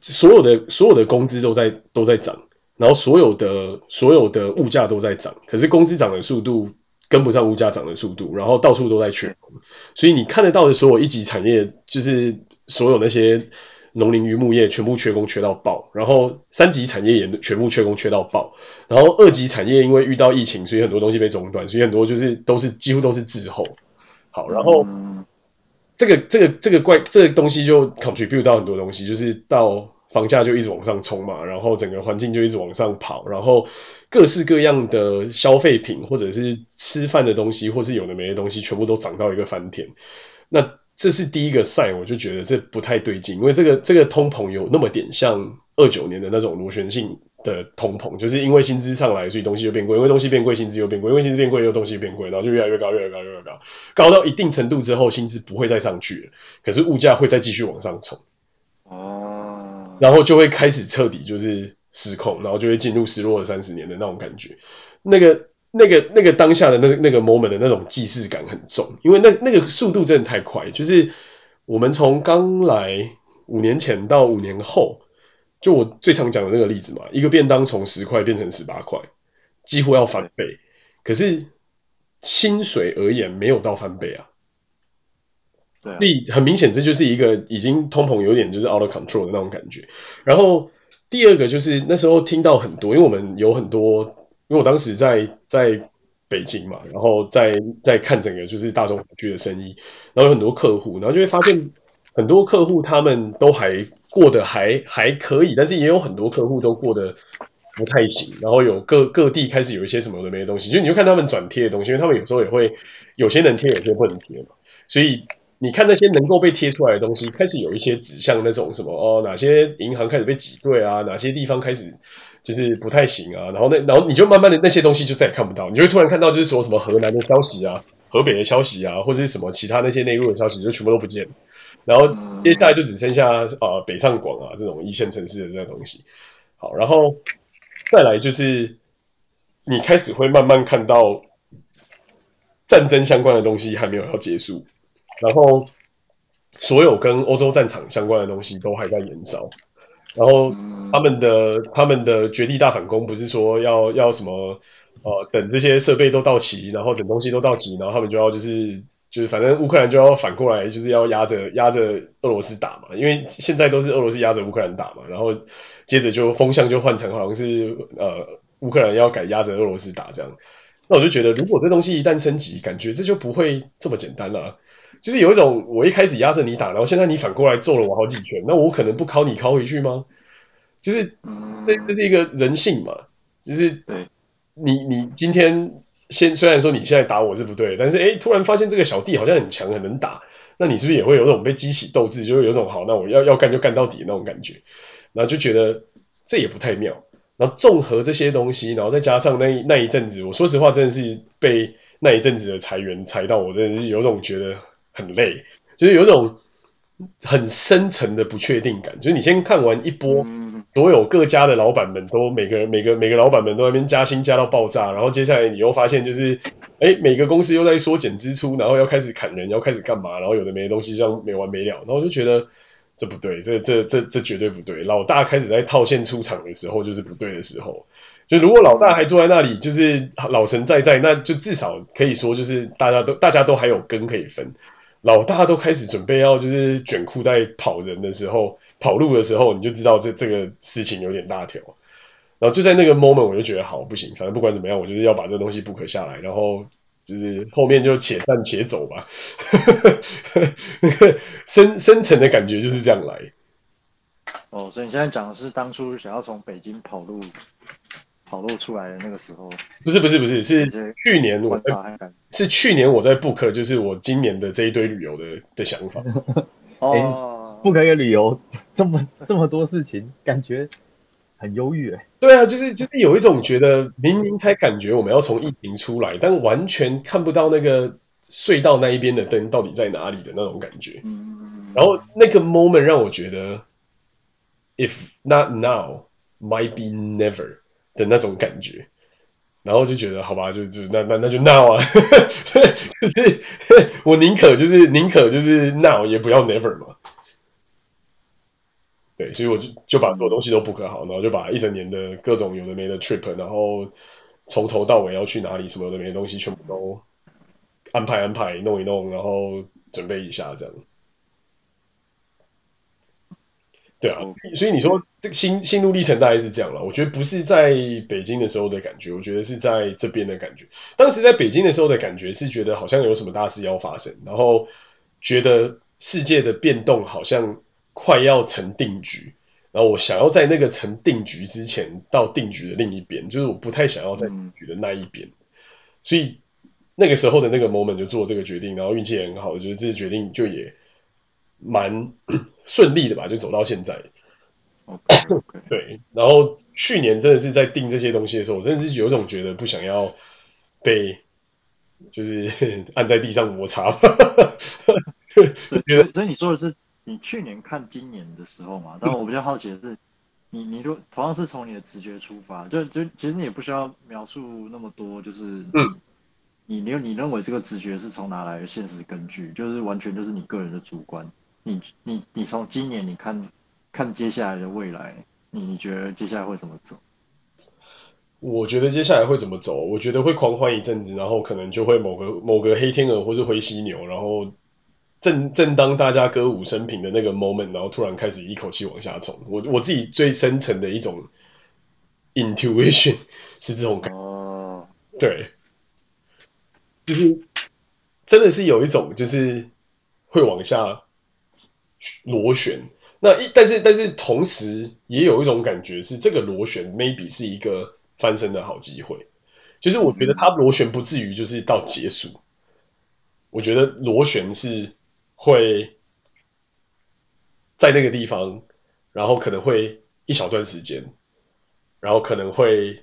所有的所有的工资都在都在涨，然后所有的所有的物价都在涨，可是工资涨的速度跟不上物价涨的速度，然后到处都在缺工，所以你看得到的所有一级产业，就是所有那些。农林渔牧业全部缺工缺到爆，然后三级产业也全部缺工缺到爆，然后二级产业因为遇到疫情，所以很多东西被中断，所以很多就是都是几乎都是滞后。好，然后这个这个这个怪这个东西就 contribute 到很多东西，就是到房价就一直往上冲嘛，然后整个环境就一直往上跑，然后各式各样的消费品或者是吃饭的东西，或是有的没的东西，全部都涨到一个翻天。那这是第一个 sign，我就觉得这不太对劲，因为这个这个通膨有那么点像二九年的那种螺旋性的通膨，就是因为薪资上来，所以东西就变贵，因为东西变贵，薪资又变贵，因为薪资变贵，又东西变贵，然后就越来越高，越来越高，越来越高，高到一定程度之后，薪资不会再上去了，可是物价会再继续往上冲，哦，然后就会开始彻底就是失控，然后就会进入失落的三十年的那种感觉，那个。那个那个当下的那个那个 moment 的那种既视感很重，因为那那个速度真的太快。就是我们从刚来五年前到五年后，就我最常讲的那个例子嘛，一个便当从十块变成十八块，几乎要翻倍。可是薪水而言没有到翻倍啊。对很明显，这就是一个已经通膨有点就是 out of control 的那种感觉。然后第二个就是那时候听到很多，因为我们有很多。因为我当时在在北京嘛，然后在在看整个就是大中华区的生意，然后有很多客户，然后就会发现很多客户他们都还过得还还可以，但是也有很多客户都过得不太行，然后有各各地开始有一些什么的没的东西，就你就看他们转贴的东西，因为他们有时候也会有些能贴，有些不能贴嘛，所以你看那些能够被贴出来的东西，开始有一些指向那种什么哦，哪些银行开始被挤兑啊，哪些地方开始。就是不太行啊，然后那然后你就慢慢的那些东西就再也看不到，你就会突然看到就是说什么河南的消息啊，河北的消息啊，或者是什么其他那些内陆的消息就全部都不见，然后接下来就只剩下、呃、北上广啊这种一线城市的这个东西。好，然后再来就是你开始会慢慢看到战争相关的东西还没有要结束，然后所有跟欧洲战场相关的东西都还在延烧。然后他们的他们的绝地大反攻不是说要要什么呃等这些设备都到齐，然后等东西都到齐，然后他们就要就是就是反正乌克兰就要反过来就是要压着压着俄罗斯打嘛，因为现在都是俄罗斯压着乌克兰打嘛，然后接着就风向就换成好像是呃乌克兰要改压着俄罗斯打这样，那我就觉得如果这东西一旦升级，感觉这就不会这么简单了啊。就是有一种，我一开始压着你打，然后现在你反过来揍了我好几拳，那我可能不敲你敲回去吗？就是，这这是一个人性嘛。就是，对，你你今天先虽然说你现在打我是不对，但是哎，突然发现这个小弟好像很强很能打，那你是不是也会有种被激起斗志，就会有种好，那我要要干就干到底的那种感觉，然后就觉得这也不太妙。然后综合这些东西，然后再加上那那一阵子，我说实话真的是被那一阵子的裁员裁到，我真的是有种觉得。很累，就是有一种很深层的不确定感。就是你先看完一波，所有各家的老板们都每个每个每个老板们都在那边加薪加到爆炸，然后接下来你又发现就是，哎，每个公司又在缩减支出，然后要开始砍人，要开始干嘛，然后有的没的东西这样没完没了，然后我就觉得这不对，这这这这绝对不对。老大开始在套现出场的时候，就是不对的时候。就如果老大还坐在那里，就是老神在在，那就至少可以说就是大家都大家都还有根可以分。老大都开始准备要就是卷裤带跑人的时候，跑路的时候，你就知道这这个事情有点大条。然后就在那个 moment，我就觉得好不行，反正不管怎么样，我就是要把这东西 book 下来，然后就是后面就且战且走吧。深深层的感觉就是这样来。哦，所以你现在讲的是当初想要从北京跑路。跑路出来的那个时候，不是不是不是，是去年我在，是去年我在 book，就是我今年的这一堆旅游的的想法。哦，book 一个旅游这么这么多事情，感觉很忧郁哎。对啊，就是就是有一种觉得明明才感觉我们要从疫情出来，但完全看不到那个隧道那一边的灯到底在哪里的那种感觉。嗯，然后那个 moment 让我觉得，if not now, might be never。的那种感觉，然后就觉得好吧，就就那那那就闹啊，就是我宁可就是宁可就是闹，也不要 never 嘛。对，所以我就就把所有东西都 book 好，然后就把一整年的各种有的没的 trip，然后从头到尾要去哪里，什么的没的东西全部都安排安排，弄一弄，然后准备一下这样。对啊，所以你说这个心心路历程大概是这样了。我觉得不是在北京的时候的感觉，我觉得是在这边的感觉。当时在北京的时候的感觉是觉得好像有什么大事要发生，然后觉得世界的变动好像快要成定局，然后我想要在那个成定局之前到定局的另一边，就是我不太想要在定局的那一边。所以那个时候的那个 moment 就做这个决定，然后运气也很好，我觉得这个决定就也蛮 顺利的吧，就走到现在。Okay, okay. 对，然后去年真的是在定这些东西的时候，我真的是有种觉得不想要被就是 按在地上摩擦。对，所以你说的是你去年看今年的时候嘛？但我比较好奇的是，你你如同样是从你的直觉出发，就就其实你也不需要描述那么多，就是嗯，你你你认为这个直觉是从哪来的现实根据？就是完全就是你个人的主观。你你你从今年你看。看接下来的未来，你你觉得接下来会怎么走？我觉得接下来会怎么走？我觉得会狂欢一阵子，然后可能就会某个某个黑天鹅或是灰犀牛，然后正正当大家歌舞升平的那个 moment，然后突然开始一口气往下冲。我我自己最深层的一种 intuition 是这种感觉，哦，对，就是真的是有一种就是会往下螺旋。那一但是但是同时也有一种感觉是这个螺旋 maybe 是一个翻身的好机会，就是我觉得它螺旋不至于就是到结束，我觉得螺旋是会在那个地方，然后可能会一小段时间，然后可能会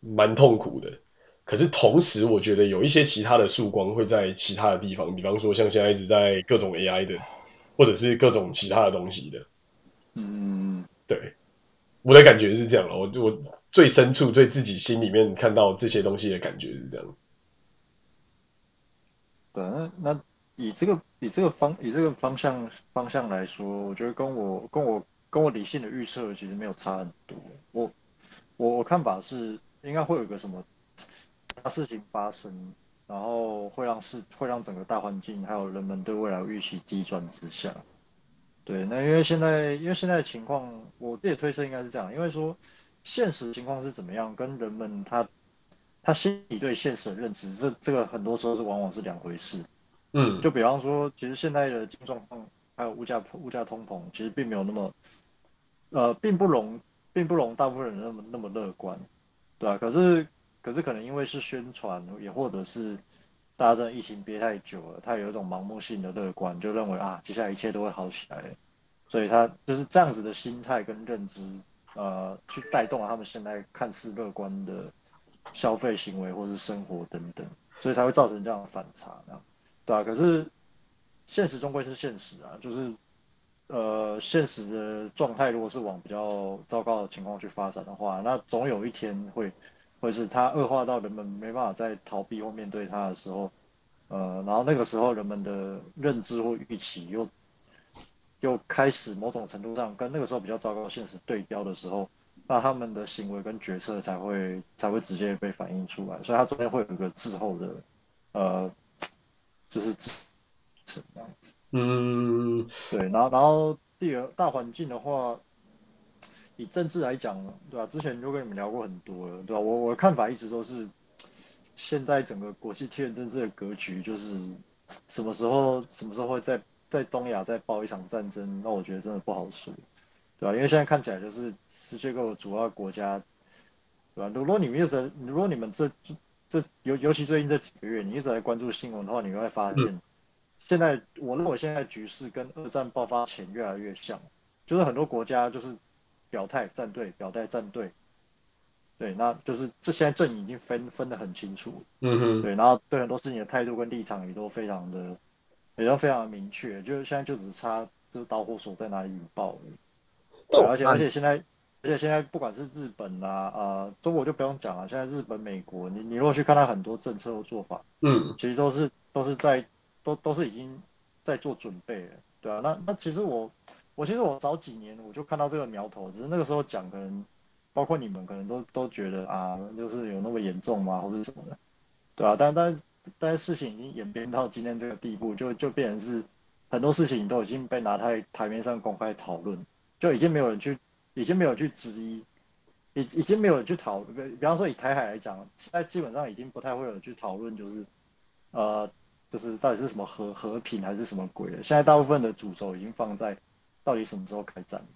蛮痛苦的，可是同时我觉得有一些其他的曙光会在其他的地方，比方说像现在一直在各种 AI 的。或者是各种其他的东西的，嗯，对，我的感觉是这样了，我我最深处对自己心里面看到这些东西的感觉是这样。对，那那以这个以这个方以这个方向方向来说，我觉得跟我跟我跟我理性的预测其实没有差很多。我我我看法是应该会有一个什么大事情发生。然后会让事会让整个大环境还有人们对未来预期急转直下，对，那因为现在因为现在的情况，我自己推测应该是这样，因为说现实情况是怎么样，跟人们他他心里对现实的认知，这这个很多时候是往往是两回事。嗯，就比方说，其实现在的经济状况还有物价物价通膨，其实并没有那么呃，并不容并不容大部分人那么那么乐观，对吧？可是。可是可能因为是宣传，也或者是大家真的疫情憋太久了，他有一种盲目性的乐观，就认为啊，接下来一切都会好起来，所以他就是这样子的心态跟认知，呃，去带动了他们现在看似乐观的消费行为或是生活等等，所以才会造成这样的反差，对啊，可是现实终归是现实啊，就是呃，现实的状态如果是往比较糟糕的情况去发展的话，那总有一天会。或者是它恶化到人们没办法再逃避或面对它的时候，呃，然后那个时候人们的认知或预期又又开始某种程度上跟那个时候比较糟糕现实对标的时候，那他们的行为跟决策才会才会直接被反映出来，所以它中间会有一个滞后的，呃，就是这样子。嗯，对，然后然后第二大环境的话。以政治来讲，对吧？之前就跟你们聊过很多了，对吧？我我的看法一直都是，现在整个国际地缘政治的格局就是，什么时候什么时候会在在东亚再爆一场战争，那我觉得真的不好说，对吧？因为现在看起来就是世界各个主要国家，对吧？如果你们一直如果你们这这尤尤其最近这几个月，你一直在关注新闻的话，你会发现，嗯、现在我认为现在局势跟二战爆发前越来越像，就是很多国家就是。表态站队，表态站队，对，那就是这现在阵营已经分分得很清楚，嗯哼，对，然后对很多事情的态度跟立场也都非常的，也都非常的明确，就是现在就只差这个导火索在哪里引爆而已，对，而且而且现在而且现在不管是日本啊呃中国就不用讲了，现在日本美国，你你如果去看它很多政策和做法，嗯，其实都是都是在都都是已经在做准备了，对啊，那那其实我。我其实我早几年我就看到这个苗头，只是那个时候讲可能，包括你们可能都都觉得啊，就是有那么严重吗，或者什么的，对啊，但但但是事情已经演变到今天这个地步，就就变成是很多事情都已经被拿在台面上公开讨论，就已经没有人去，已经没有人去质疑，已已经没有人去讨论。比方说以台海来讲，现在基本上已经不太会有人去讨论，就是呃，就是到底是什么和和平还是什么鬼的。现在大部分的主轴已经放在。到底什么时候开战？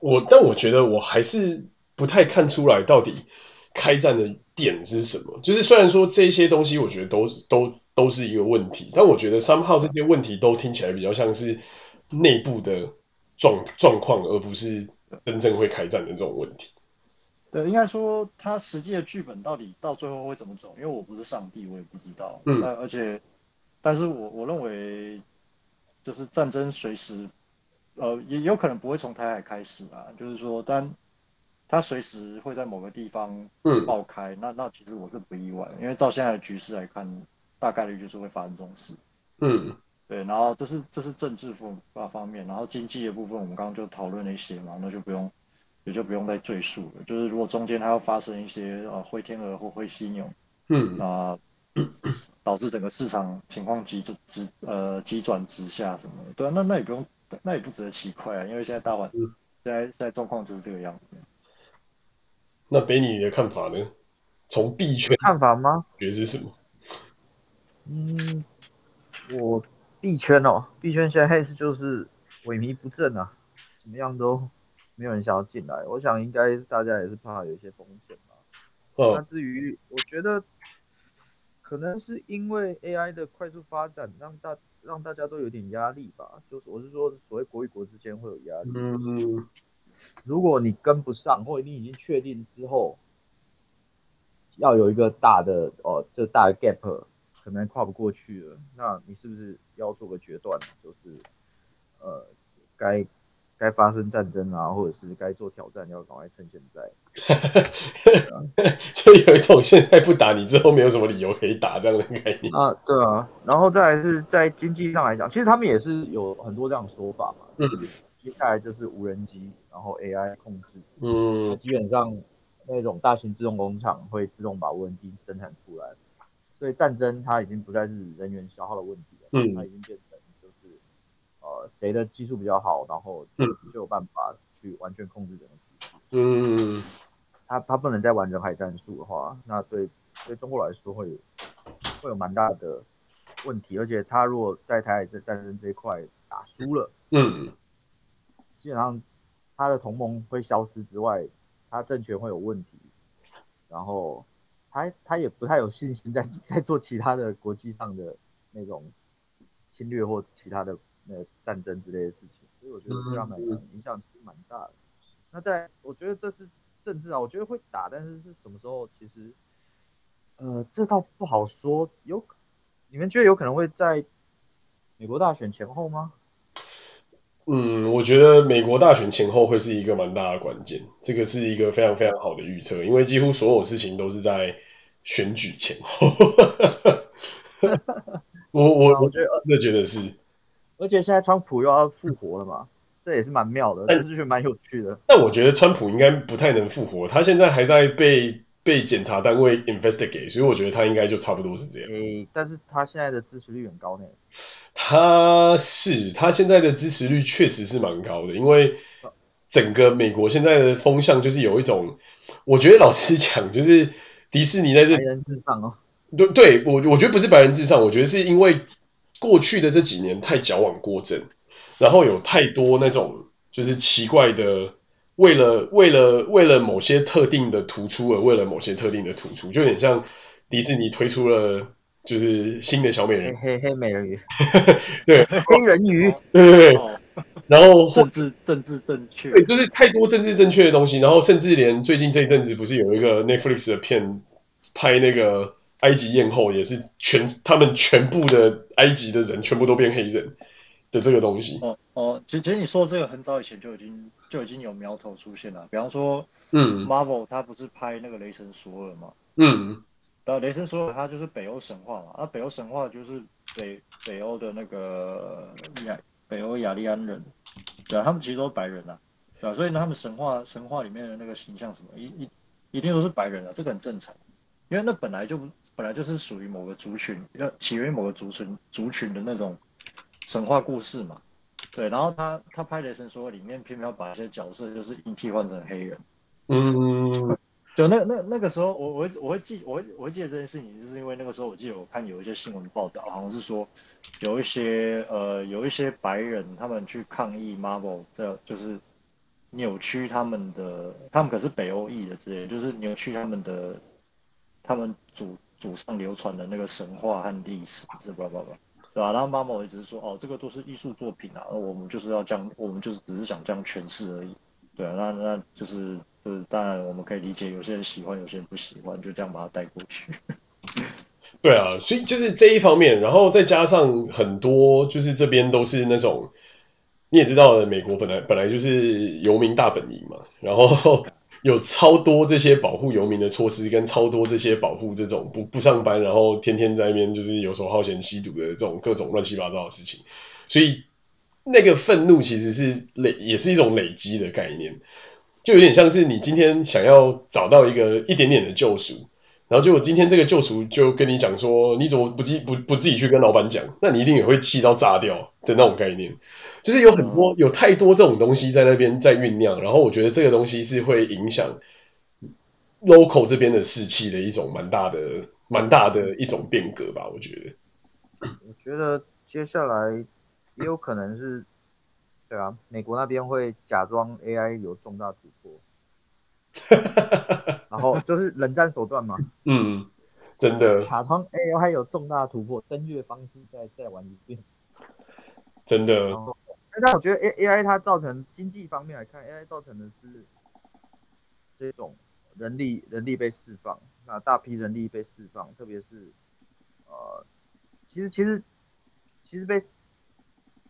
我但我觉得我还是不太看出来到底开战的点是什么。就是虽然说这些东西，我觉得都都都是一个问题。但我觉得 somehow 这些问题都听起来比较像是内部的状状况，而不是真正会开战的这种问题。对，应该说他实际的剧本到底到最后会怎么走？因为我不是上帝，我也不知道。嗯。而且，但是我我认为，就是战争随时，呃，也有可能不会从台海开始啊。就是说，但它随时会在某个地方爆开。嗯。那那其实我是不意外，因为照现在的局势来看，大概率就是会发生这种事。嗯。对，然后这是这是政治方方面，然后经济的部分，我们刚刚就讨论了一些嘛，那就不用。也就不用再赘述了。就是如果中间它要发生一些呃灰天鹅或灰犀牛，嗯啊，导致整个市场情况急转直呃急转直下什么的，对啊，那那也不用，那也不值得奇怪啊，因为现在大环，现在现在状况就是这个样子。那北你的看法呢？从币圈看法吗？觉得是什么？嗯，我币圈哦，币圈现在是就是萎靡不振啊，怎么样都。没有人想要进来，我想应该大家也是怕有一些风险吧。哦。那至于我觉得，可能是因为 AI 的快速发展，让大让大家都有点压力吧。就是我是说，所谓国与国之间会有压力。嗯嗯。如果你跟不上，或者你已经确定之后，要有一个大的哦，这大的 gap 可能跨不过去了，那你是不是要做个决断？就是呃，该。该发生战争啊，或者是该做挑战，要赶快趁现在。所以有一种现在不打，你之后没有什么理由可以打这样的概念啊。对啊，然后再来是在经济上来讲，其实他们也是有很多这样的说法嘛。嗯。接下来就是无人机，然后 AI 控制。嗯。基本上那种大型自动工厂会自动把无人机生产出来，所以战争它已经不再是人员消耗的问题了，嗯，它已经变成。呃，谁的技术比较好，然后就就有办法去完全控制整个局势。嗯，他他不能再玩人海战术的话，那对对中国来说会会有蛮大的问题。而且他如果在台海这战争这一块打输了，嗯，基本上他的同盟会消失之外，他政权会有问题，然后他他也不太有信心在在做其他的国际上的那种侵略或其他的。呃，战争之类的事情，所以我觉得对他们影响其实蛮大的。那在，我觉得这是政治啊，我觉得会打，但是是什么时候，其实，呃，这倒不好说。有，你们觉得有可能会在美国大选前后吗？嗯，我觉得美国大选前后会是一个蛮大的关键，这个是一个非常非常好的预测，因为几乎所有事情都是在选举前后。我我我觉得，那觉得是。而且现在川普又要复活了嘛，这也是蛮妙的，但是觉得蛮有趣的。但我觉得川普应该不太能复活，他现在还在被被检查单位 investigate，所以我觉得他应该就差不多是这样。诶，但是他现在的支持率很高呢。他是，他现在的支持率确实是蛮高的，因为整个美国现在的风向就是有一种，我觉得老实讲，就是迪士尼在这白人至上哦。对对，我我觉得不是白人至上，我觉得是因为。过去的这几年太矫枉过正，然后有太多那种就是奇怪的，为了为了为了某些特定的突出而为了某些特定的突出，就有点像迪士尼推出了就是新的小美人。黑黑黑美人鱼，对。黑人鱼，对对对，然后政治政治正确，对，就是太多政治正确的东西，然后甚至连最近这一阵子不是有一个 Netflix 的片拍那个。埃及艳后也是全，他们全部的埃及的人全部都变黑人的这个东西。哦哦，其实其实你说这个很早以前就已经就已经有苗头出现了，比方说，嗯，Marvel 他不是拍那个雷神索尔嘛？嗯，然后，雷神索尔他就是北欧神话嘛，啊北欧神话就是北北欧的那个亚北欧雅利安人，对啊，他们其实都是白人啊，对啊，所以呢，他们神话神话里面的那个形象什么一一一定都是白人啊，这个很正常。因为那本来就本来就是属于某个族群，要起源于某个族群族群的那种神话故事嘛，对。然后他他拍雷神索尔里面偏偏要把一些角色就是一替换成黑人，嗯，就那那那个时候我我会我会记我会我会记得这件事情，就是因为那个时候我记得我看有一些新闻报道，好像是说有一些呃有一些白人他们去抗议 Marvel 这就是扭曲他们的，他们可是北欧裔的之类，就是扭曲他们的。他们主祖上流传的那个神话和历史，是吧吧吧，对吧？然后妈妈我一直说，哦，这个都是艺术作品啊，我们就是要这样，我们就是只是想这样诠释而已，对啊，那那就是就是当然我们可以理解，有些人喜欢，有些人不喜欢，就这样把它带过去。对啊，所以就是这一方面，然后再加上很多，就是这边都是那种，你也知道，美国本来本来就是游民大本营嘛，然后有超多这些保护游民的措施，跟超多这些保护这种不不上班，然后天天在那边就是游手好闲吸毒的这种各种乱七八糟的事情，所以那个愤怒其实是累，也是一种累积的概念，就有点像是你今天想要找到一个一点点的救赎。然后结果今天这个救赎就跟你讲说，你怎么不自不不自己去跟老板讲？那你一定也会气到炸掉的那种概念。就是有很多有太多这种东西在那边在酝酿，然后我觉得这个东西是会影响 local 这边的士气的一种蛮大的蛮大的一种变革吧。我觉得，我觉得接下来也有可能是，对啊，美国那边会假装 AI 有重大突破。然后就是冷战手段嘛，嗯，真的，假装 AI 有重大突破，登月方式再再玩一遍，真的。但我觉得 A AI 它造成经济方面来看，AI 造成的是这种人力人力被释放，那大批人力被释放，特别是呃，其实其实其实被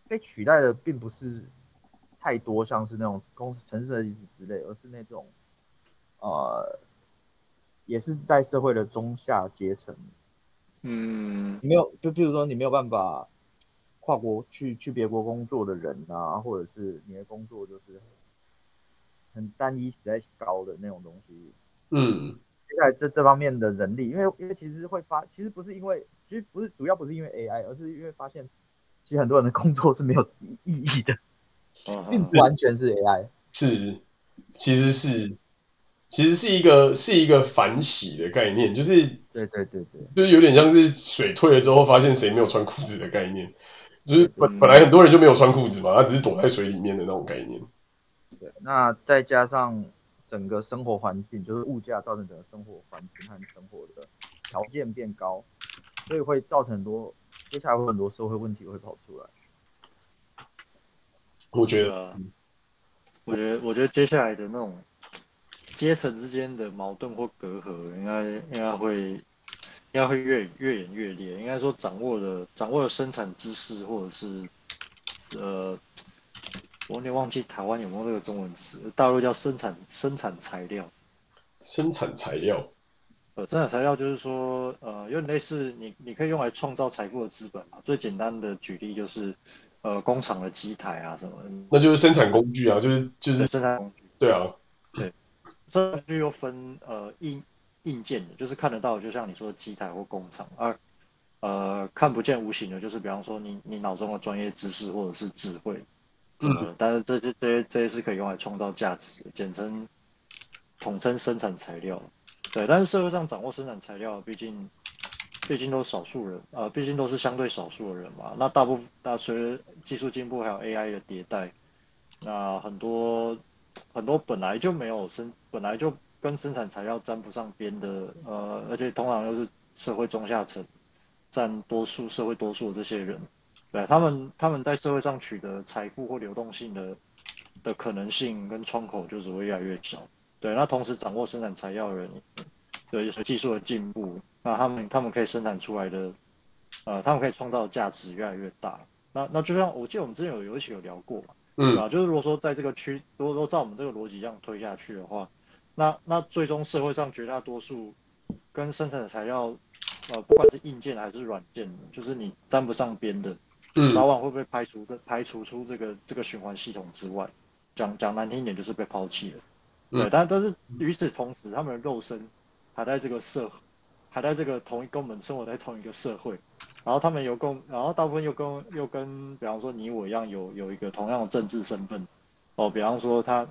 被取代的并不是太多，像是那种工城市设计师之类，而是那种。呃，也是在社会的中下阶层，嗯，没有，就比如说你没有办法跨国去去别国工作的人啊，或者是你的工作就是很单一、比较高的那种东西，嗯，现在这这方面的人力，因为因为其实会发，其实不是因为，其实不是主要不是因为 AI，而是因为发现其实很多人的工作是没有意义的，并不完全是 AI，是，其实是。其实是一个是一个反洗的概念，就是对对对对，就是有点像是水退了之后发现谁没有穿裤子的概念，就是本本来很多人就没有穿裤子嘛，他只是躲在水里面的那种概念。对，那再加上整个生活环境，就是物价造成整个生活环境和生活的条件变高，所以会造成很多接下来会很多社会问题会跑出来。我觉得，我觉得，我觉得接下来的那种。阶层之间的矛盾或隔阂，应该应该会应该会越越演越烈。应该说，掌握了掌握了生产知识，或者是呃，我有点忘记台湾有没有这个中文词，大陆叫生产生产材料。生产材料，呃，生产材料就是说，呃，有点类似你你可以用来创造财富的资本嘛。最简单的举例就是，呃，工厂的机台啊什么。那就是生产工具啊，就是就是生产工具。对啊，对。生产工具又分呃硬硬件的，就是看得到，就像你说的机台或工厂而，呃看不见无形的，就是比方说你你脑中的专业知识或者是智慧，嗯，但是这些这些这些是可以用来创造价值的，简称统称生产材料，对，但是社会上掌握生产材料，毕竟毕竟都是少数人啊，呃，毕竟都是相对少数的人嘛，那大部分那随着技术进步还有 AI 的迭代，那很多。很多本来就没有生，本来就跟生产材料沾不上边的，呃，而且通常又是社会中下层，占多数社会多数的这些人，对，他们他们在社会上取得财富或流动性的的可能性跟窗口就只会越来越小，对，那同时掌握生产材料的人，对，就是技术的进步，那他们他们可以生产出来的，呃，他们可以创造的价值越来越大，那那就像我记得我们之前有有有聊过嘛。嗯，啊，就是如果说在这个区，如果说照我们这个逻辑这样推下去的话，那那最终社会上绝大多数跟生产的材料，呃，不管是硬件还是软件，就是你沾不上边的，嗯，早晚会被排除的，排除出这个这个循环系统之外。讲讲难听一点，就是被抛弃了。对，但但是与此同时，他们的肉身还在这个社，还在这个同一跟我们生活在同一个社会。然后他们有共，然后大部分又跟又跟，比方说你我一样有有一个同样的政治身份，哦，比方说他，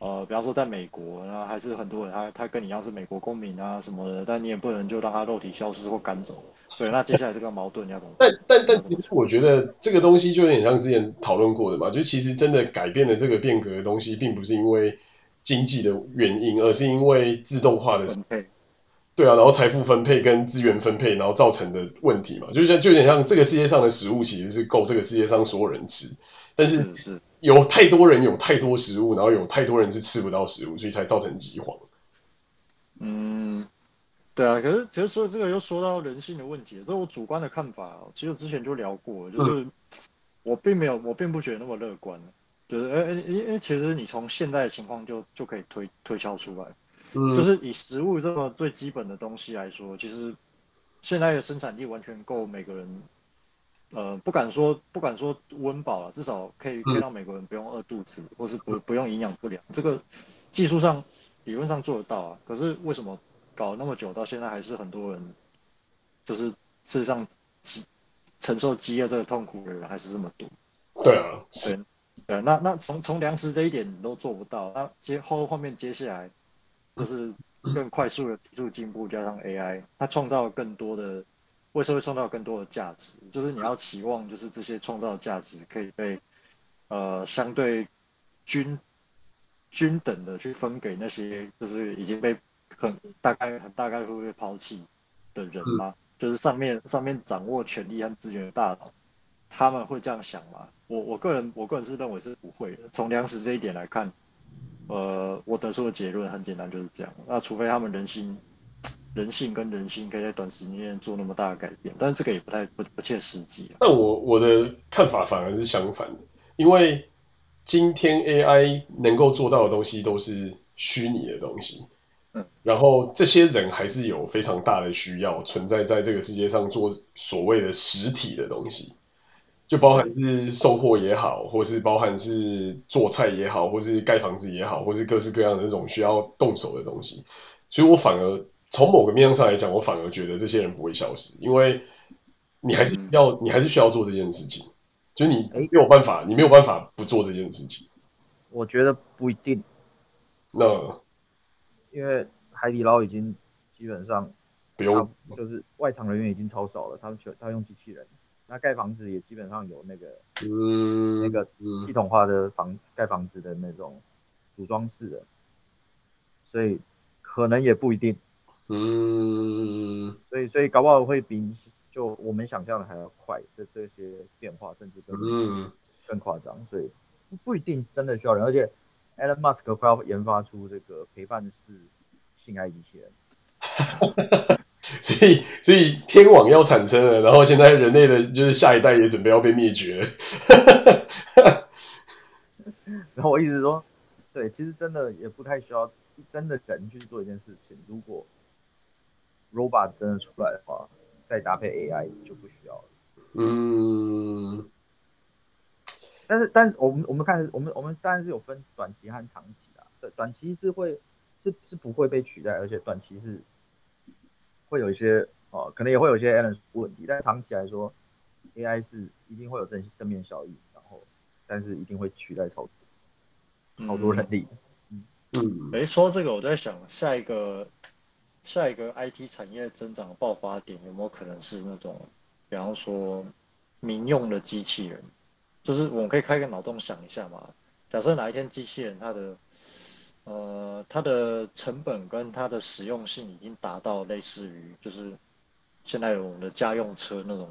呃，比方说在美国，然后还是很多人他他跟你一样是美国公民啊什么的，但你也不能就让他肉体消失或赶走。对，那接下来这个矛盾你要怎么办？但但但其实我觉得这个东西就有点像之前讨论过的嘛，就其实真的改变了这个变革的东西，并不是因为经济的原因，而是因为自动化的。对啊，然后财富分配跟资源分配，然后造成的问题嘛，就像就有点像这个世界上的食物其实是够这个世界上所有人吃，但是有太多人有太多食物，然后有太多人是吃不到食物，所以才造成饥荒。嗯，对啊，可是其实说这个又说到人性的问题，这是我主观的看法。其实之前就聊过，就是我并没有，我并不觉得那么乐观。就是，哎哎，因为其实你从现在的情况就就可以推推敲出来。嗯，就是以食物这么最基本的东西来说，其实现在的生产力完全够每个人，呃，不敢说不敢说温饱了，至少可以可以让每个人不用饿肚子，或是不不用营养不良。这个技术上理论上做得到啊，可是为什么搞那么久，到现在还是很多人，就是事实上饥承受饥饿这个痛苦的人还是这么多。对啊，对对，那那从从粮食这一点你都做不到，那接后后面接下来。就是更快速的技术进步，加上 AI，它创造了更多的为社会创造更多的价值。就是你要期望，就是这些创造价值可以被呃相对均均等的去分给那些就是已经被很大概很大概会被抛弃的人吗？就是上面上面掌握权力和资源的大佬，他们会这样想吗？我我个人我个人是认为是不会的。从粮食这一点来看。呃，我得出的结论很简单，就是这样。那除非他们人心、人性跟人心可以在短时间内做那么大的改变，但这个也不太不不切实际。那我我的看法反而是相反的，因为今天 AI 能够做到的东西都是虚拟的东西，嗯，然后这些人还是有非常大的需要存在在这个世界上做所谓的实体的东西。就包含是售货也好，或是包含是做菜也好，或是盖房子也好，或是各式各样的这种需要动手的东西，所以我反而从某个面向上来讲，我反而觉得这些人不会消失，因为你还是要，嗯、你还是需要做这件事情，就你没有办法，你没有办法不做这件事情。我觉得不一定。那因为海底捞已经基本上不用，就是外场人员已经超少了，他们全他用机器人。那盖房子也基本上有那个，嗯，那个系统化的房盖房子的那种组装式的，所以可能也不一定，嗯，所以所以搞不好会比就我们想象的还要快，这这些变化甚至更更夸张，所以不一定真的需要人，而且 Elon Musk 快要研发出这个陪伴式性爱机器人。所以，所以天网要产生了，然后现在人类的就是下一代也准备要被灭绝了。然后我一直说，对，其实真的也不太需要真的人去做一件事情。如果 robot 真的出来的话，再搭配 AI 就不需要了。嗯。但是，但是我们我们看，我们我们当然是有分短期和长期啊。对，短期是会是是不会被取代，而且短期是。会有一些哦，可能也会有一些 balance 问题，但长期来说，AI 是一定会有正正面效益，然后但是一定会取代超多好多人力。嗯嗯，没说这个，我在想下一个下一个 IT 产业增长的爆发点有没有可能是那种，比方说民用的机器人，就是我们可以开个脑洞想一下嘛，假设哪一天机器人它的。呃，它的成本跟它的实用性已经达到类似于就是现在我们的家用车那种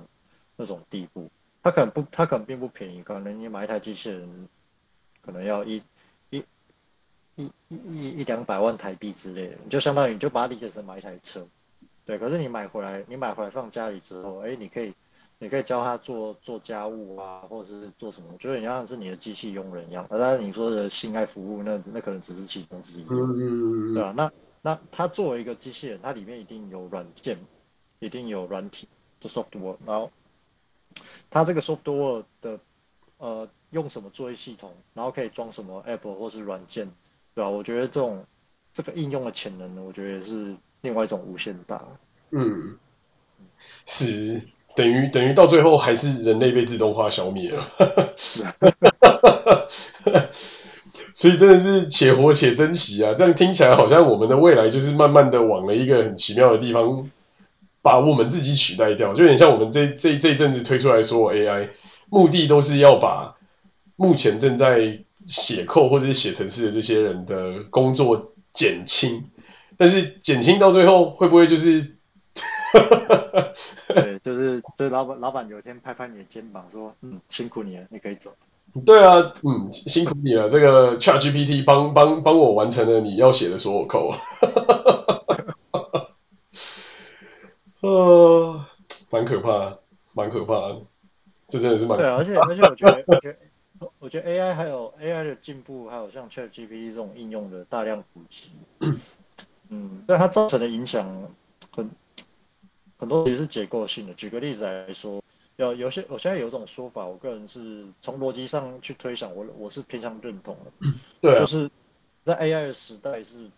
那种地步。它可能不，它可能并不便宜，可能你买一台机器人可能要一一一一一两百万台币之类的，你就相当于你就把它理解成买一台车。对，可是你买回来，你买回来放家里之后，哎，你可以。你可以教他做做家务啊，或者是做什么？我觉得你像是你的机器佣人一样。但是你说的性爱服务，那那可能只是其中之一，嗯、对吧？那那它作为一个机器人，它里面一定有软件，一定有软体，就 software。然后它这个 software 的呃用什么作业系统，然后可以装什么 app 或是软件，对吧？我觉得这种这个应用的潜能呢，我觉得也是另外一种无限大。嗯，是。等于等于到最后还是人类被自动化消灭了，所以真的是且活且珍惜啊！这样听起来好像我们的未来就是慢慢的往了一个很奇妙的地方，把我们自己取代掉，就有点像我们这这这阵子推出来说 AI，目的都是要把目前正在写 code 或者是写程式的这些人的工作减轻，但是减轻到最后会不会就是？对，就是就是老板老板有一天拍拍你的肩膀说，嗯，辛苦你了，你可以走。对啊，嗯，辛苦你了，这个 ChatGPT 帮帮帮我完成了你要写的所有 code。呃，蛮可怕，蛮可怕的，这真的是蛮可怕。对，而且而且我觉得我觉得我觉得 AI 还有 AI 的进步，还有像 ChatGPT 这种应用的大量普及，嗯，对它造成的影响很。很多也是结构性的。举个例子来说，有有些我现在有一种说法，我个人是从逻辑上去推想，我我是偏向认同的。对啊，就是在 AI 的时代，是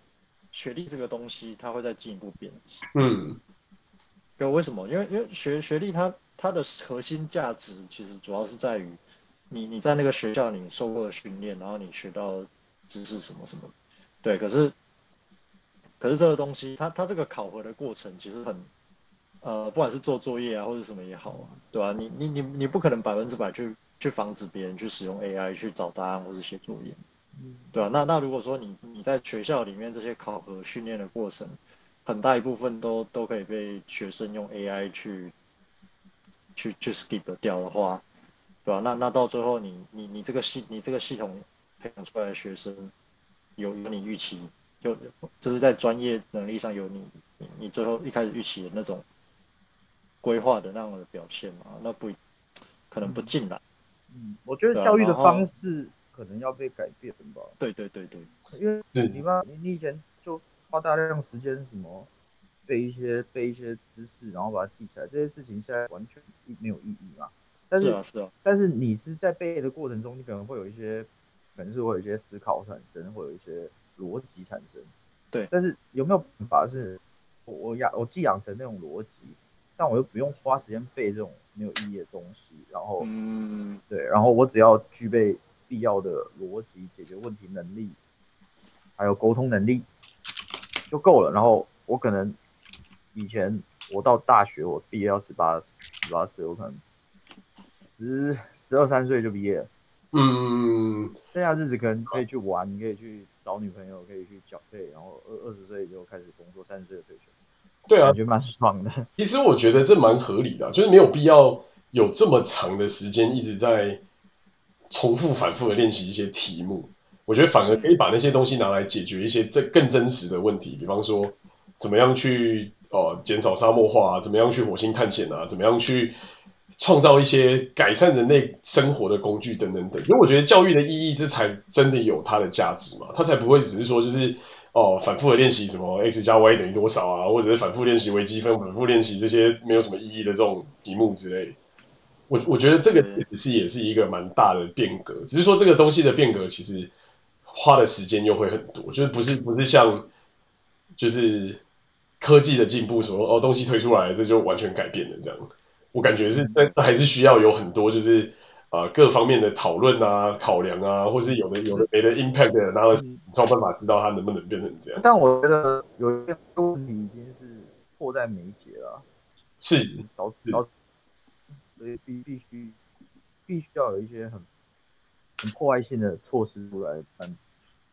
学历这个东西，它会再进一步贬值。嗯，对，为什么？因为因为学学历它它的核心价值其实主要是在于你你在那个学校你受过的训练，然后你学到知识什么什么。对，可是可是这个东西，它它这个考核的过程其实很。呃，不管是做作业啊，或者什么也好啊，对吧、啊？你你你你不可能百分之百去去防止别人去使用 AI 去找答案或者写作业，对吧、啊？那那如果说你你在学校里面这些考核训练的过程，很大一部分都都可以被学生用 AI 去去去 skip 掉的话，对吧、啊？那那到最后你你你这个系你这个系统培养出来的学生有有你预期，就就是在专业能力上有你你你最后一开始预期的那种。规划的那样的表现嘛，那不可能不进来。嗯，我觉得教育的方式可能要被改变吧。对对对对，因为你妈，你你以前就花大量时间什么背一些背一些知识，然后把它记起来，这些事情现在完全没有意义嘛。但是是啊是啊，但是你是在背的过程中，你可能会有一些，可能是会有一些思考产生，会有一些逻辑产生。对，但是有没有办法是我我养我既养成那种逻辑？但我又不用花时间背这种没有意义的东西，然后，嗯，对，然后我只要具备必要的逻辑解决问题能力，还有沟通能力就够了。然后我可能以前我到大学我毕业要十八十八岁，我可能十十二三岁就毕业了，嗯，剩下日子可能可以去玩，你可以去找女朋友，可以去缴费，然后二二十岁就开始工作，三十岁就退休。对啊，感觉蛮爽的。其实我觉得这蛮合理的，就是没有必要有这么长的时间一直在重复反复的练习一些题目。我觉得反而可以把那些东西拿来解决一些这更真实的问题，比方说怎么样去呃减少沙漠化啊，怎么样去火星探险啊，怎么样去创造一些改善人类生活的工具等等等。因为我觉得教育的意义，这才真的有它的价值嘛，它才不会只是说就是。哦，反复的练习什么 x 加 y 等于多少啊，或者是反复练习微积分，反复练习这些没有什么意义的这种题目之类。我我觉得这个其实也是一个蛮大的变革，只是说这个东西的变革其实花的时间又会很多，就是不是不是像就是科技的进步说哦东西推出来这就完全改变了这样。我感觉是但还是需要有很多就是。啊、呃，各方面的讨论啊、考量啊，或是有的有的没的 impact，然后你才有办法知道它能不能变成这样。但我觉得有一些问题已经是迫在眉睫了，是，所以必必须必须要有一些很很破坏性的措施出来，嗯，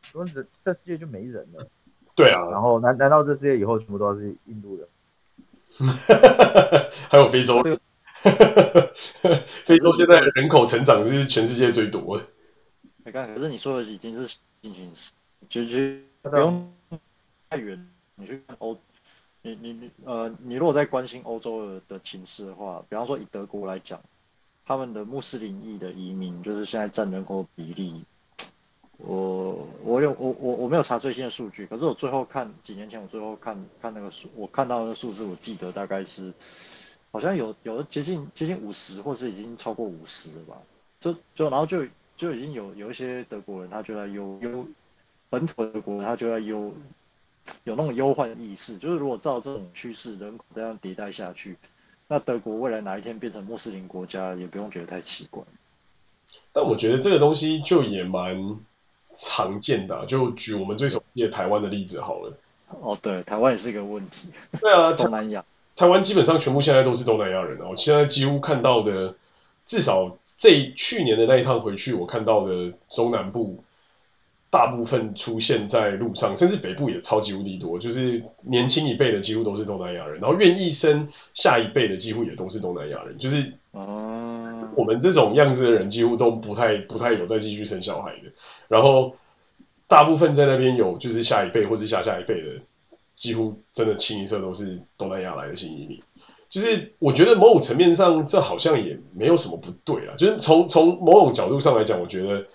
否则这世界就没人了。对啊，然后难难道这世界以后全部都是印度人？还有非洲的。非洲现在人口成长是全世界最多的。你看，可是你说的已经是新形势，其实不用太远。你去看欧，你你你呃，你如果在关心欧洲的的情势的话，比方说以德国来讲，他们的穆斯林裔的移民就是现在占人口比例。我我有我我我没有查最新的数据，可是我最后看几年前我最后看看那个数，我看到的数字，我记得大概是。好像有有的接近接近五十，或是已经超过五十了吧？就就然后就就已经有有一些德国人，他就在忧忧本土的德国人，他就在忧有那种忧患意识，就是如果照这种趋势，人口这样迭代下去，那德国未来哪一天变成穆斯林国家，也不用觉得太奇怪。但我觉得这个东西就也蛮常见的啊，就举我们最熟悉的台湾的例子好了。哦，对，台湾也是一个问题。对啊，东南亚。台湾基本上全部现在都是东南亚人哦，我现在几乎看到的，至少这去年的那一趟回去，我看到的中南部大部分出现在路上，甚至北部也超级无敌多，就是年轻一辈的几乎都是东南亚人，然后愿意生下一辈的几乎也都是东南亚人，就是我们这种样子的人几乎都不太不太有再继续生小孩的，然后大部分在那边有就是下一辈或者下下一辈的，几乎真的清一色都是东南亚来的新移民。就是我觉得某种层面上，这好像也没有什么不对啊。就是从从某种角度上来讲，我觉得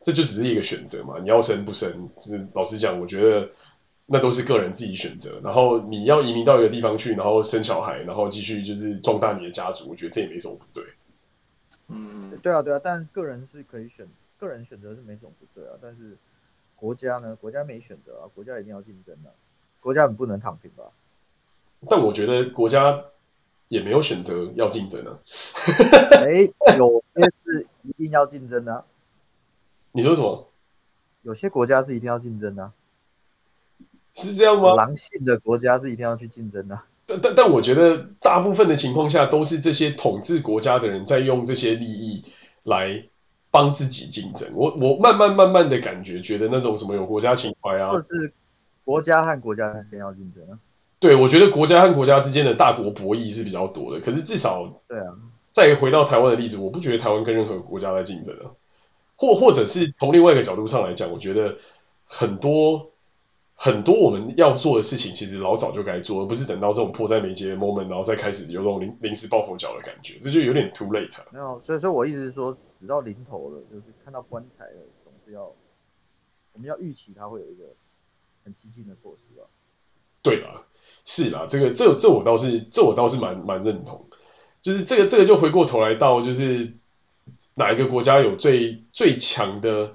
这就只是一个选择嘛。你要生不生，就是老实讲，我觉得那都是个人自己选择。然后你要移民到一个地方去，然后生小孩，然后继续就是壮大你的家族，我觉得这也没什么不对。嗯，对啊，对啊，但个人是可以选，个人选择是没什么不对啊。但是国家呢？国家没选择啊，国家一定要竞争啊，国家很不能躺平吧？但我觉得国家。也没有选择要竞争啊，哎，有些是一定要竞争的啊。你说什么？有些国家是一定要竞争的啊，是这样吗？狼性的国家是一定要去竞争的啊。但但但我觉得大部分的情况下都是这些统治国家的人在用这些利益来帮自己竞争。我我慢慢慢慢的感觉，觉得那种什么有国家情怀啊，或者是国家和国家之间要竞争啊。对，我觉得国家和国家之间的大国博弈是比较多的，可是至少，对啊，再回到台湾的例子，我不觉得台湾跟任何国家在竞争啊，或或者是从另外一个角度上来讲，我觉得很多很多我们要做的事情，其实老早就该做，而不是等到这种迫在眉睫的 moment，然后再开始有这种临临时抱佛脚的感觉，这就有点 too late 啊。没有，所以说我一直说死到临头了，就是看到棺材了，总是要我们要预期它会有一个很激进的措施吧？对吧？是啦，这个这这我倒是这我倒是蛮蛮认同，就是这个这个就回过头来到就是哪一个国家有最最强的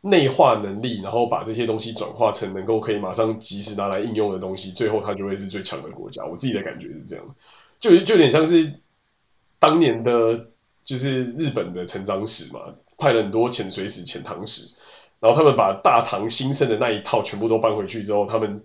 内化能力，然后把这些东西转化成能够可以马上及时拿来应用的东西，最后它就会是最强的国家。我自己的感觉是这样，就就有点像是当年的，就是日本的成长史嘛，派了很多潜水史、潜唐史，然后他们把大唐兴盛的那一套全部都搬回去之后，他们。